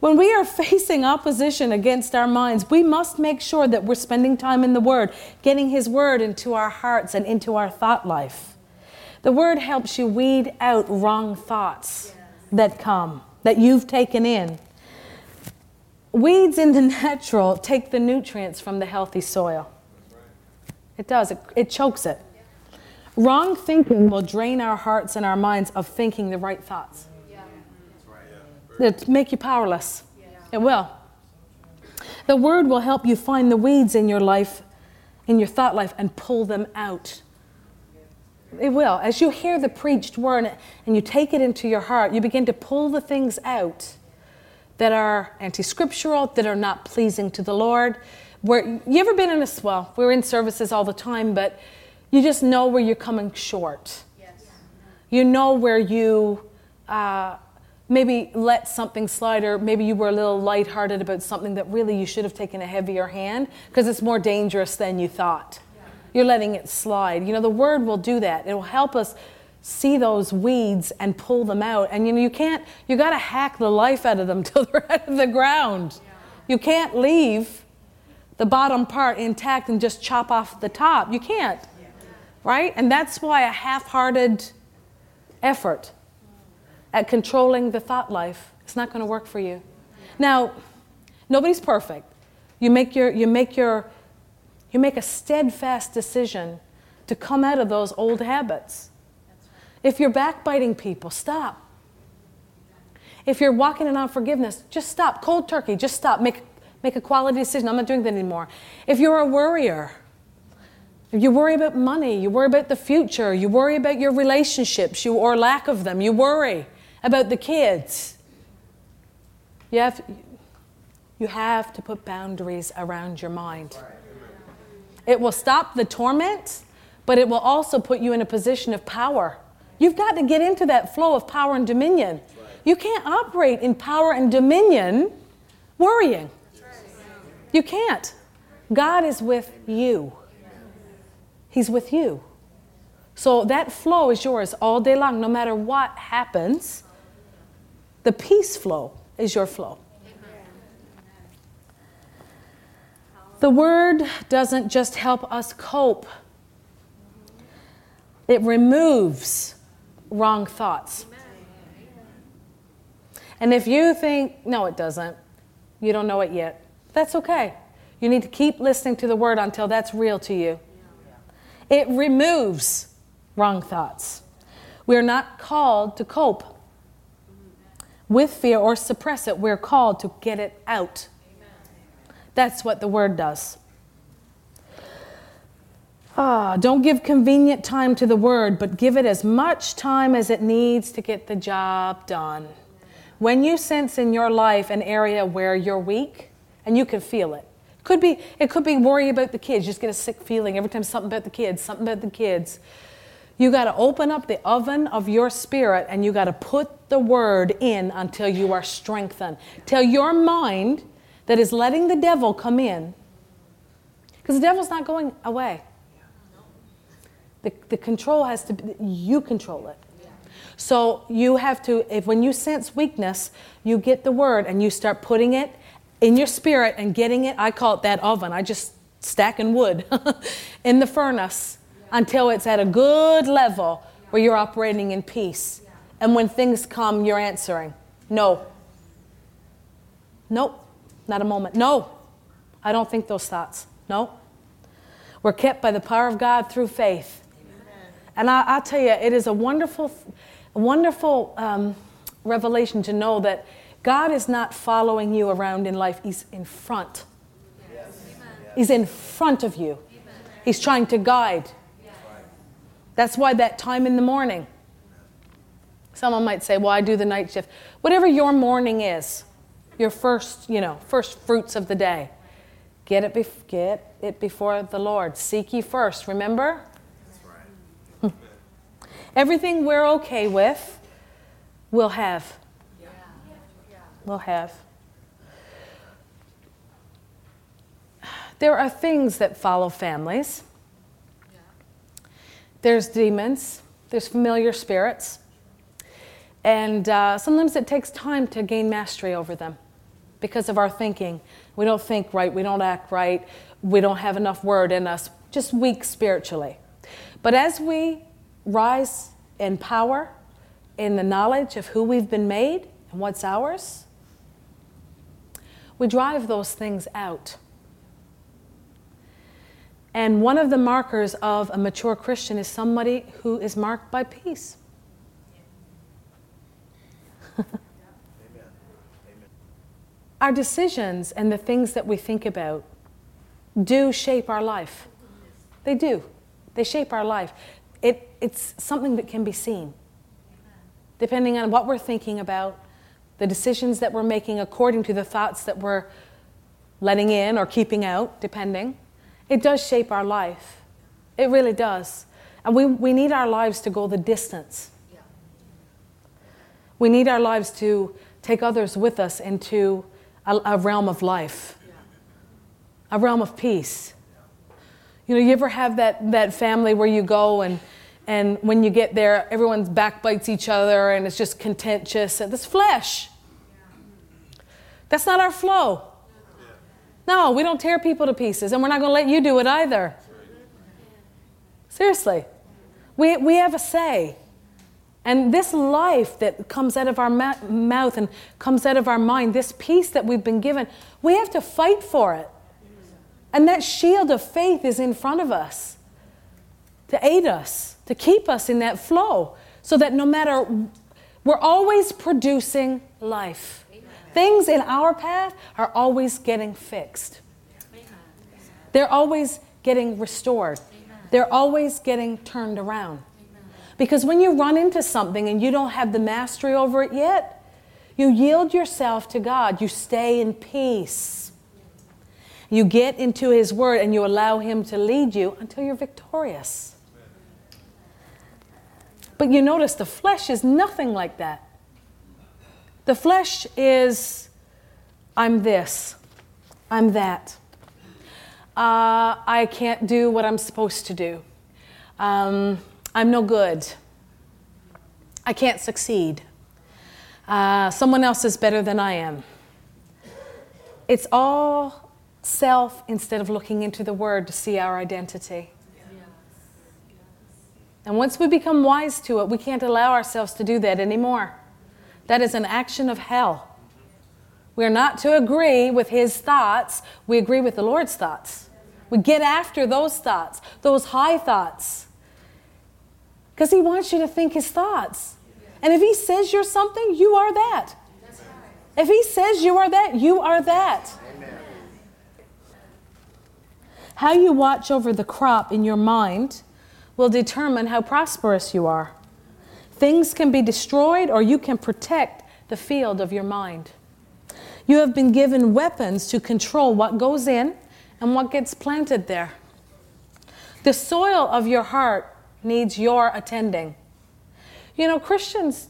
when we are facing opposition against our minds, we must make sure that we're spending time in the Word, getting His Word into our hearts and into our thought life. The word helps you weed out wrong thoughts that come, that you've taken in. Weeds in the natural take the nutrients from the healthy soil. It does, it, it chokes it. Wrong thinking will drain our hearts and our minds of thinking the right thoughts. It make you powerless. It will. The word will help you find the weeds in your life, in your thought life, and pull them out. It will. As you hear the preached word and you take it into your heart, you begin to pull the things out that are anti scriptural, that are not pleasing to the Lord. Where you ever been in a swell? we're in services all the time, but you just know where you're coming short. Yes. You know where you uh, maybe let something slide, or maybe you were a little lighthearted about something that really you should have taken a heavier hand because it's more dangerous than you thought. You're letting it slide. You know, the word will do that. It will help us see those weeds and pull them out. And you know, you can't, you got to hack the life out of them till they're out of the ground. You can't leave the bottom part intact and just chop off the top. You can't, right? And that's why a half hearted effort at controlling the thought life is not going to work for you. Now, nobody's perfect. You make, your, you, make your, you make a steadfast decision to come out of those old habits. If you're backbiting people, stop. If you're walking in unforgiveness, just stop. Cold turkey, just stop. Make, make a quality decision. I'm not doing that anymore. If you're a worrier, if you worry about money, you worry about the future, you worry about your relationships you, or lack of them, you worry about the kids. You have, you have to put boundaries around your mind. It will stop the torment, but it will also put you in a position of power. You've got to get into that flow of power and dominion. You can't operate in power and dominion worrying. You can't. God is with you. He's with you. So that flow is yours all day long, no matter what happens. The peace flow is your flow. The word doesn't just help us cope, it removes wrong thoughts. And if you think, no, it doesn't, you don't know it yet, that's okay. You need to keep listening to the word until that's real to you. It removes wrong thoughts. We're not called to cope with fear or suppress it. We're called to get it out. That's what the word does. Ah, don't give convenient time to the word, but give it as much time as it needs to get the job done. When you sense in your life an area where you're weak, and you can feel it. Could be, it could be worry about the kids. Just get a sick feeling every time something about the kids, something about the kids. You got to open up the oven of your spirit and you got to put the word in until you are strengthened. Till your mind that is letting the devil come in, because the devil's not going away. The, the control has to be, you control it. So you have to, if when you sense weakness, you get the word and you start putting it in your spirit and getting it. I call it that oven. I just stacking wood in the furnace until it's at a good level where you're operating in peace. And when things come, you're answering. No. Nope. Not a moment. No. I don't think those thoughts. No. We're kept by the power of God through faith. And I, will tell you, it is a wonderful, wonderful um, revelation to know that God is not following you around in life, He's in front. Yes. He's in front of you. He's trying to guide. That's why that time in the morning. Someone might say, Well, I do the night shift. Whatever your morning is, your first, you know, first fruits of the day, get it, bef- get it before the Lord. Seek ye first, remember? Everything we're okay with, we'll have. We'll have. There are things that follow families. There's demons, there's familiar spirits, and uh, sometimes it takes time to gain mastery over them because of our thinking. We don't think right, we don't act right, we don't have enough word in us, just weak spiritually. But as we rise in power, in the knowledge of who we've been made and what's ours, we drive those things out. And one of the markers of a mature Christian is somebody who is marked by peace. Our decisions and the things that we think about do shape our life. They do. They shape our life it, it's something that can be seen. Depending on what we're thinking about, the decisions that we're making according to the thoughts that we're letting in or keeping out, depending, it does shape our life. It really does. And we, we need our lives to go the distance. We need our lives to take others with us into a, a realm of life, a realm of peace. You know, you ever have that, that family where you go and and when you get there, everyone's backbites each other and it's just contentious. And this flesh. That's not our flow. No, we don't tear people to pieces, and we're not going to let you do it either. Seriously. We, we have a say. And this life that comes out of our ma- mouth and comes out of our mind, this peace that we've been given, we have to fight for it. And that shield of faith is in front of us to aid us, to keep us in that flow, so that no matter, we're always producing life. Amen. Things in our path are always getting fixed, Amen. they're always getting restored, Amen. they're always getting turned around. Because when you run into something and you don't have the mastery over it yet, you yield yourself to God, you stay in peace. You get into His Word and you allow Him to lead you until you're victorious. But you notice the flesh is nothing like that. The flesh is, I'm this, I'm that. Uh, I can't do what I'm supposed to do. Um, I'm no good. I can't succeed. Uh, someone else is better than I am. It's all self instead of looking into the Word to see our identity. And once we become wise to it, we can't allow ourselves to do that anymore. That is an action of hell. We're not to agree with his thoughts, we agree with the Lord's thoughts. We get after those thoughts, those high thoughts. Because he wants you to think his thoughts. And if he says you're something, you are that. If he says you are that, you are that. How you watch over the crop in your mind will determine how prosperous you are. Things can be destroyed, or you can protect the field of your mind. You have been given weapons to control what goes in and what gets planted there. The soil of your heart needs your attending. You know, Christians,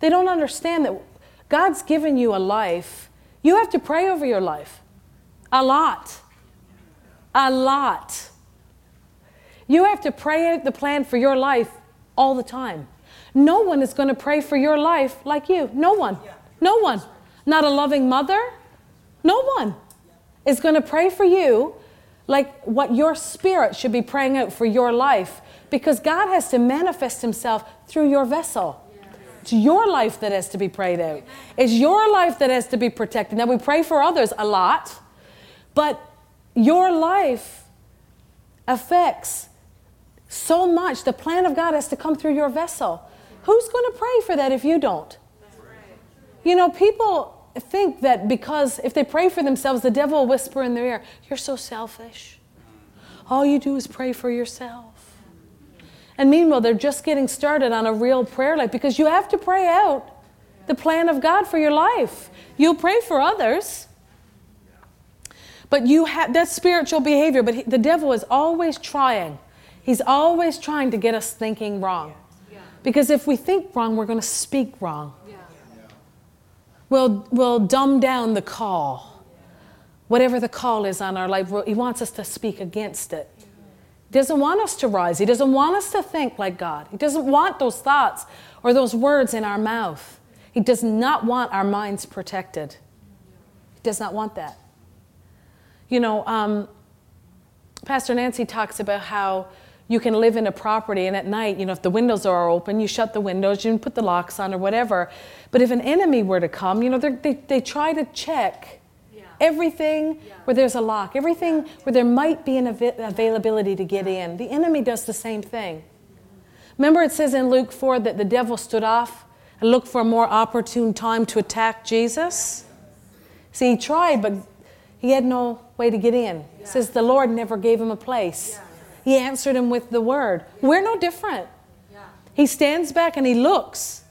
they don't understand that God's given you a life. You have to pray over your life. A lot. A lot. You have to pray out the plan for your life all the time. No one is going to pray for your life like you. No one. No one. Not a loving mother. No one is going to pray for you like what your spirit should be praying out for your life because God has to manifest himself through your vessel. It's your life that has to be prayed out. It's your life that has to be protected. Now, we pray for others a lot, but your life affects so much. The plan of God has to come through your vessel. Who's going to pray for that if you don't? You know, people think that because if they pray for themselves, the devil will whisper in their ear, You're so selfish. All you do is pray for yourself. And meanwhile, they're just getting started on a real prayer life because you have to pray out the plan of God for your life. You'll pray for others, but you have that's spiritual behavior. But he, the devil is always trying He's always trying to get us thinking wrong. Because if we think wrong, we're going to speak wrong. We'll, we'll dumb down the call. Whatever the call is on our life, He wants us to speak against it. Doesn't want us to rise. He doesn't want us to think like God. He doesn't want those thoughts or those words in our mouth. He does not want our minds protected. He does not want that. You know, um, Pastor Nancy talks about how you can live in a property and at night, you know, if the windows are open, you shut the windows, you put the locks on or whatever. But if an enemy were to come, you know, they, they try to check. Everything yeah. where there's a lock, everything where there might be an av- availability to get in. The enemy does the same thing. Remember, it says in Luke 4 that the devil stood off and looked for a more opportune time to attack Jesus? See, he tried, but he had no way to get in. It says the Lord never gave him a place. He answered him with the word. We're no different. He stands back and he looks.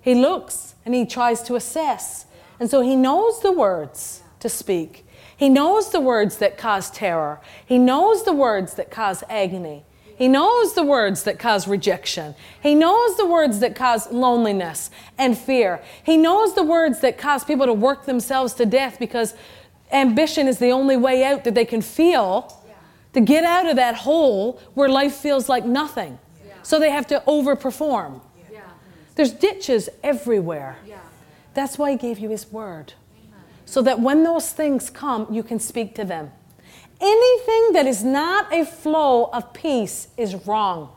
He looks and he tries to assess. And so he knows the words to speak. He knows the words that cause terror. He knows the words that cause agony. He knows the words that cause rejection. He knows the words that cause loneliness and fear. He knows the words that cause people to work themselves to death because ambition is the only way out that they can feel to get out of that hole where life feels like nothing. Yeah. So they have to overperform. Yeah. There's ditches everywhere. That's why He gave you His Word. So that when those things come, you can speak to them. Anything that is not a flow of peace is wrong.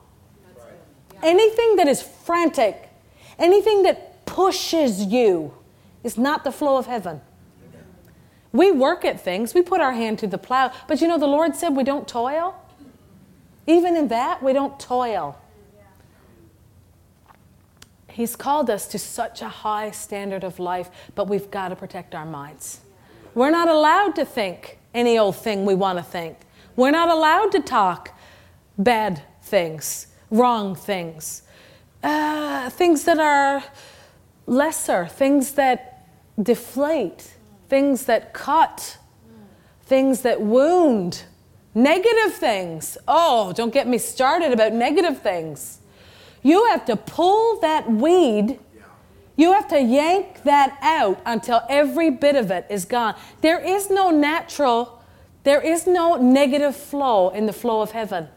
Anything that is frantic, anything that pushes you, is not the flow of heaven. We work at things, we put our hand to the plow, but you know, the Lord said we don't toil. Even in that, we don't toil. He's called us to such a high standard of life, but we've got to protect our minds. We're not allowed to think any old thing we want to think. We're not allowed to talk bad things, wrong things, uh, things that are lesser, things that deflate, things that cut, things that wound, negative things. Oh, don't get me started about negative things. You have to pull that weed. You have to yank that out until every bit of it is gone. There is no natural, there is no negative flow in the flow of heaven.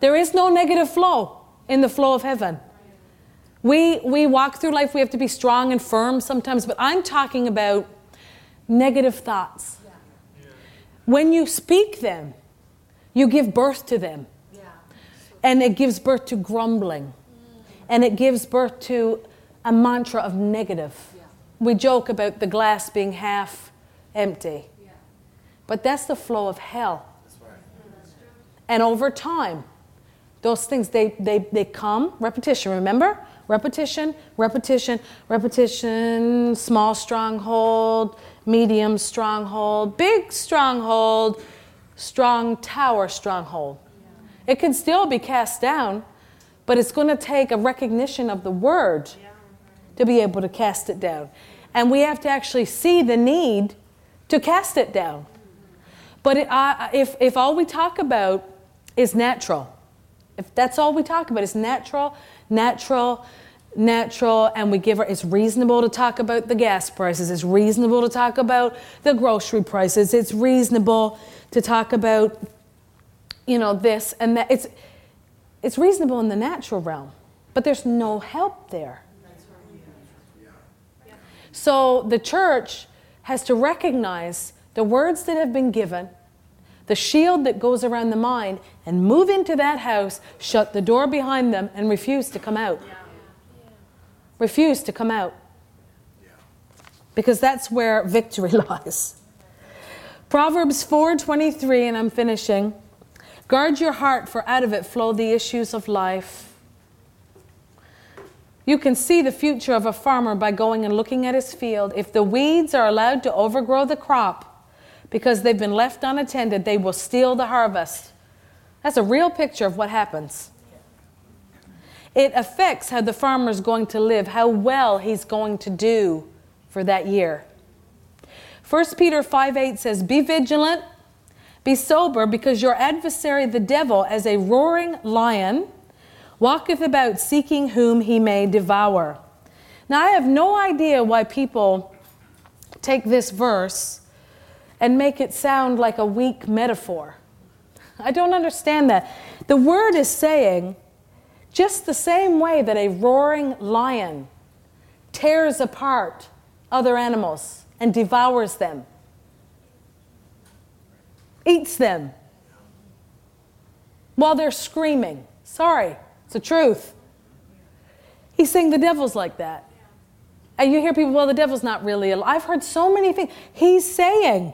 There is no negative flow in the flow of heaven. We, we walk through life, we have to be strong and firm sometimes, but I'm talking about negative thoughts. When you speak them, you give birth to them. And it gives birth to grumbling. And it gives birth to a mantra of negative. We joke about the glass being half empty. But that's the flow of hell. Mm, and over time, those things, they, they, they come, repetition, remember? Repetition, repetition, repetition, small stronghold, medium stronghold, big stronghold, strong tower stronghold. It can still be cast down, but it's going to take a recognition of the word to be able to cast it down. And we have to actually see the need to cast it down. But it, uh, if, if all we talk about is natural, if that's all we talk about is natural, natural, natural, and we give her, it's reasonable to talk about the gas prices, it's reasonable to talk about the grocery prices, it's reasonable to talk about you know, this and that. It's, it's reasonable in the natural realm, but there's no help there. So the church has to recognize the words that have been given, the shield that goes around the mind, and move into that house, shut the door behind them, and refuse to come out. Refuse to come out. Because that's where victory lies. Proverbs 4:23 and I'm finishing. Guard your heart, for out of it flow the issues of life. You can see the future of a farmer by going and looking at his field. If the weeds are allowed to overgrow the crop because they've been left unattended, they will steal the harvest. That's a real picture of what happens. It affects how the farmer is going to live, how well he's going to do for that year. 1 Peter 5 8 says, Be vigilant be sober, because your adversary, the devil, as a roaring lion, walketh about seeking whom he may devour. Now, I have no idea why people take this verse and make it sound like a weak metaphor. I don't understand that. The word is saying just the same way that a roaring lion tears apart other animals and devours them eats them while they're screaming. Sorry, it's the truth. He's saying the devil's like that. And you hear people, well, the devil's not really alive. I've heard so many things. He's saying,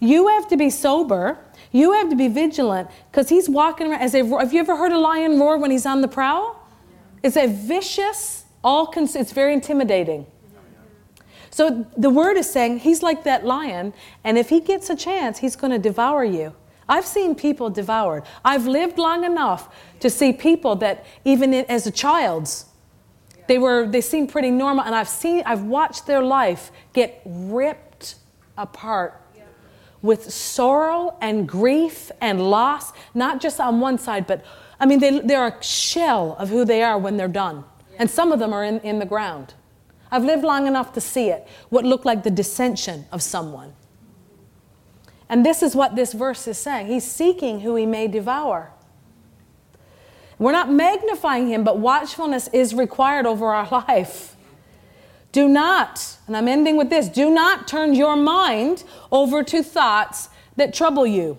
you have to be sober. You have to be vigilant because he's walking around as a. Have you ever heard a lion roar when he's on the prowl? It's a vicious, all. Cons- it's very intimidating. So the word is saying he's like that lion, and if he gets a chance, he's going to devour you. I've seen people devoured. I've lived long enough to see people that even as a child's, they were they seemed pretty normal, and I've seen I've watched their life get ripped apart with sorrow and grief and loss, not just on one side, but I mean they, they're a shell of who they are when they're done, and some of them are in, in the ground. I've lived long enough to see it, what looked like the dissension of someone. And this is what this verse is saying. He's seeking who he may devour. We're not magnifying him, but watchfulness is required over our life. Do not, and I'm ending with this, do not turn your mind over to thoughts that trouble you.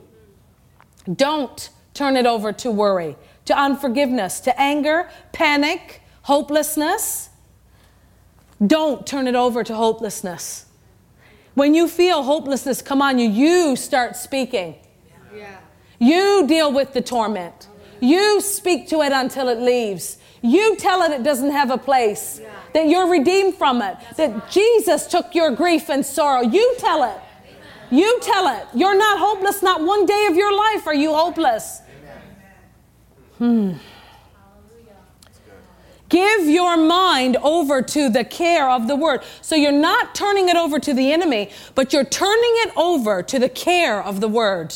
Don't turn it over to worry, to unforgiveness, to anger, panic, hopelessness. Don't turn it over to hopelessness. When you feel hopelessness come on you, you start speaking. Yeah. You deal with the torment. You speak to it until it leaves. You tell it it doesn't have a place, yeah. that you're redeemed from it, That's that right. Jesus took your grief and sorrow. You tell it. You tell it. You're not hopeless. Not one day of your life are you hopeless. Hmm. Give your mind over to the care of the word. So you're not turning it over to the enemy, but you're turning it over to the care of the word.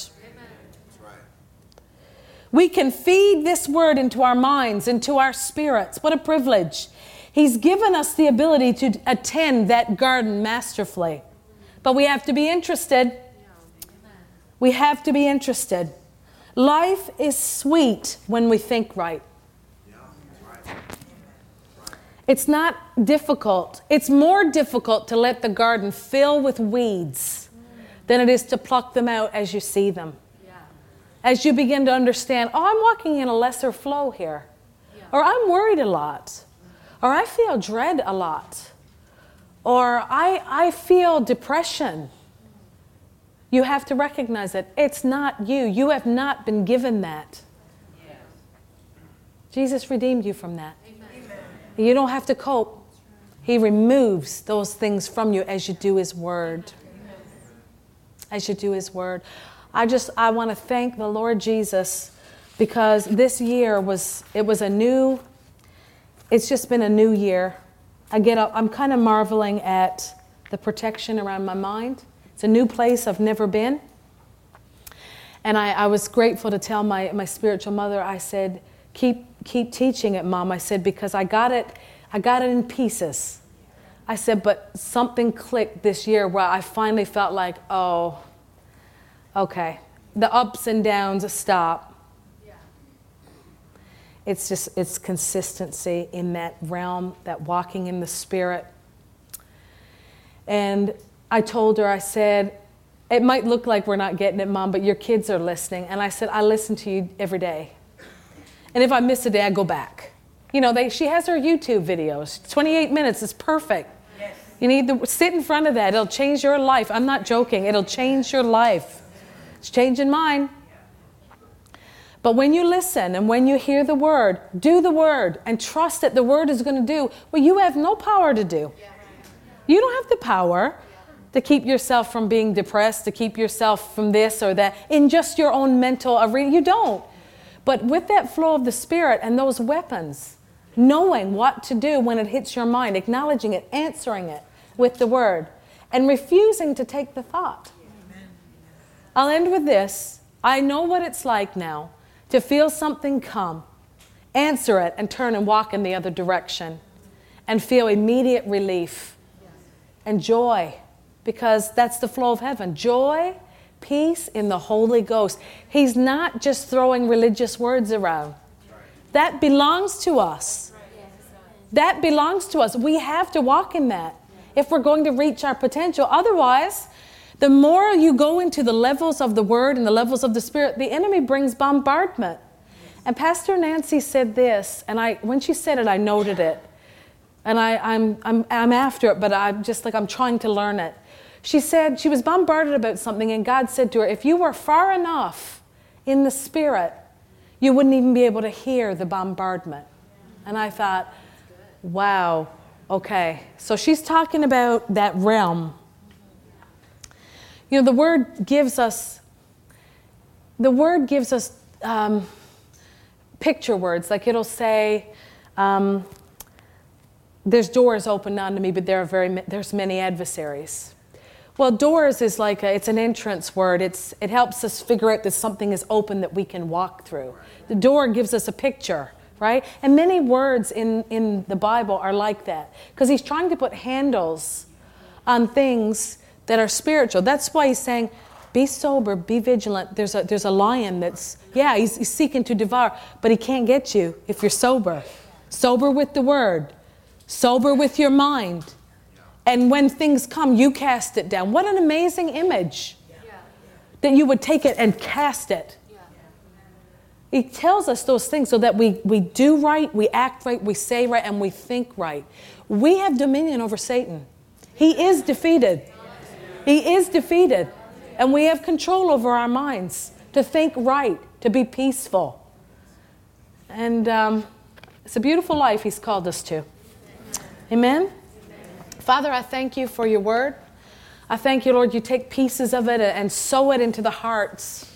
We can feed this word into our minds, into our spirits. What a privilege. He's given us the ability to attend that garden masterfully. But we have to be interested. We have to be interested. Life is sweet when we think right. It's not difficult. It's more difficult to let the garden fill with weeds than it is to pluck them out as you see them. As you begin to understand, oh, I'm walking in a lesser flow here, or I'm worried a lot, or I feel dread a lot, or I, I feel depression. You have to recognize that it's not you. You have not been given that. Jesus redeemed you from that. You don't have to cope. He removes those things from you as you do His Word. As you do His Word. I just, I want to thank the Lord Jesus because this year was, it was a new, it's just been a new year. I get up, I'm kind of marveling at the protection around my mind. It's a new place I've never been. And I, I was grateful to tell my, my spiritual mother, I said, keep keep teaching it, Mom. I said, because I got it, I got it in pieces. I said, but something clicked this year where I finally felt like, oh, okay, the ups and downs stop. Yeah. It's just, it's consistency in that realm, that walking in the Spirit. And I told her, I said, it might look like we're not getting it, Mom, but your kids are listening. And I said, I listen to you every day. And if I miss a day, I go back. You know, they, she has her YouTube videos. 28 minutes is perfect. Yes. You need to sit in front of that. It'll change your life. I'm not joking. It'll change your life. It's changing mine. But when you listen and when you hear the word, do the word and trust that the word is going to do what you have no power to do. You don't have the power to keep yourself from being depressed, to keep yourself from this or that in just your own mental arena. You don't. But with that flow of the Spirit and those weapons, knowing what to do when it hits your mind, acknowledging it, answering it with the word, and refusing to take the thought. I'll end with this. I know what it's like now to feel something come, answer it, and turn and walk in the other direction, and feel immediate relief and joy because that's the flow of heaven. Joy peace in the Holy Ghost. He's not just throwing religious words around. That belongs to us. That belongs to us. We have to walk in that if we're going to reach our potential. Otherwise, the more you go into the levels of the Word and the levels of the Spirit, the enemy brings bombardment. And Pastor Nancy said this, and I, when she said it, I noted it. And I, I'm, I'm, I'm after it, but I'm just like, I'm trying to learn it. She said she was bombarded about something, and God said to her, If you were far enough in the spirit, you wouldn't even be able to hear the bombardment. And I thought, wow, okay. So she's talking about that realm. You know, the word gives us, the word gives us um, picture words. Like it'll say, um, there's doors open unto me, but there are very, there's many adversaries. Well, doors is like a, it's an entrance word. It's, it helps us figure out that something is open that we can walk through. The door gives us a picture, right? And many words in, in the Bible are like that because he's trying to put handles on things that are spiritual. That's why he's saying, be sober, be vigilant. There's a, there's a lion that's, yeah, he's, he's seeking to devour, but he can't get you if you're sober. Sober with the word, sober with your mind And when things come, you cast it down. What an amazing image that you would take it and cast it. He tells us those things so that we, we do right, we act right, we say right, and we think right. We have dominion over Satan. He is defeated. He is defeated. And we have control over our minds to think right, to be peaceful. And um, it's a beautiful life He's called us to. Amen? Father, I thank you for your word. I thank you, Lord, you take pieces of it and sow it into the hearts.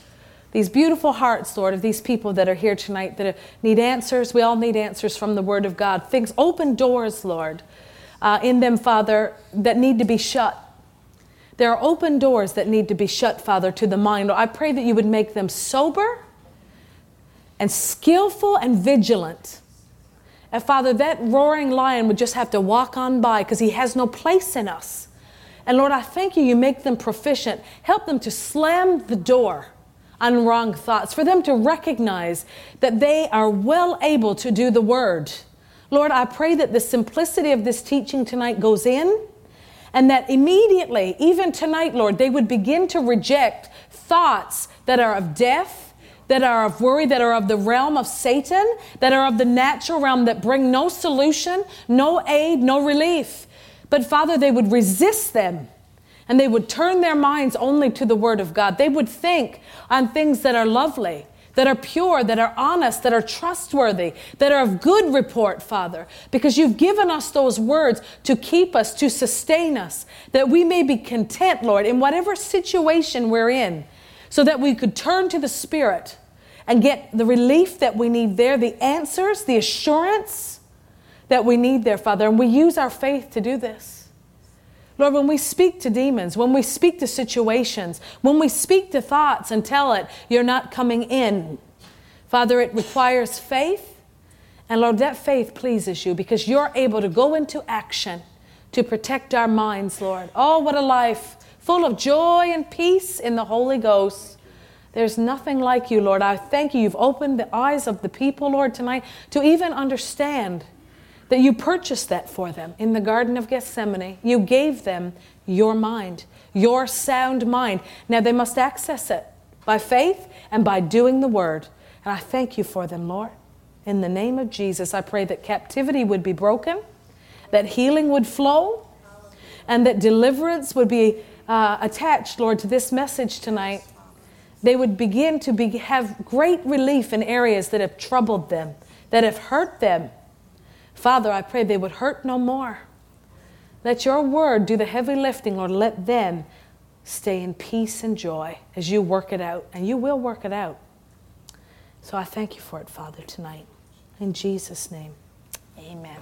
These beautiful hearts, Lord, of these people that are here tonight that need answers. We all need answers from the Word of God. Things, open doors, Lord, uh, in them, Father, that need to be shut. There are open doors that need to be shut, Father, to the mind. I pray that you would make them sober and skillful and vigilant. And Father, that roaring lion would just have to walk on by because he has no place in us. And Lord, I thank you, you make them proficient. Help them to slam the door on wrong thoughts, for them to recognize that they are well able to do the word. Lord, I pray that the simplicity of this teaching tonight goes in and that immediately, even tonight, Lord, they would begin to reject thoughts that are of death, that are of worry, that are of the realm of Satan, that are of the natural realm that bring no solution, no aid, no relief. But Father, they would resist them and they would turn their minds only to the Word of God. They would think on things that are lovely, that are pure, that are honest, that are trustworthy, that are of good report, Father, because you've given us those words to keep us, to sustain us, that we may be content, Lord, in whatever situation we're in, so that we could turn to the Spirit and get the relief that we need there, the answers, the assurance that we need there, Father. And we use our faith to do this. Lord, when we speak to demons, when we speak to situations, when we speak to thoughts and tell it, you're not coming in, Father, it requires faith. And Lord, that faith pleases you because you're able to go into action to protect our minds, Lord. Oh, what a life full of joy and peace in the Holy Ghost. There's nothing like you, Lord. I thank you. You've opened the eyes of the people, Lord, tonight to even understand that you purchased that for them in the Garden of Gethsemane. You gave them your mind, your sound mind. Now they must access it by faith and by doing the word. And I thank you for them, Lord. In the name of Jesus, I pray that captivity would be broken, that healing would flow, and that deliverance would be uh, attached, Lord, to this message tonight. They would begin to be, have great relief in areas that have troubled them, that have hurt them Father, I pray they would hurt no more. Let your word do the heavy lifting, Lord. Let them stay in peace and joy as you work it out, and you will work it out. So I thank you for it, Father, tonight. In Jesus' name, amen.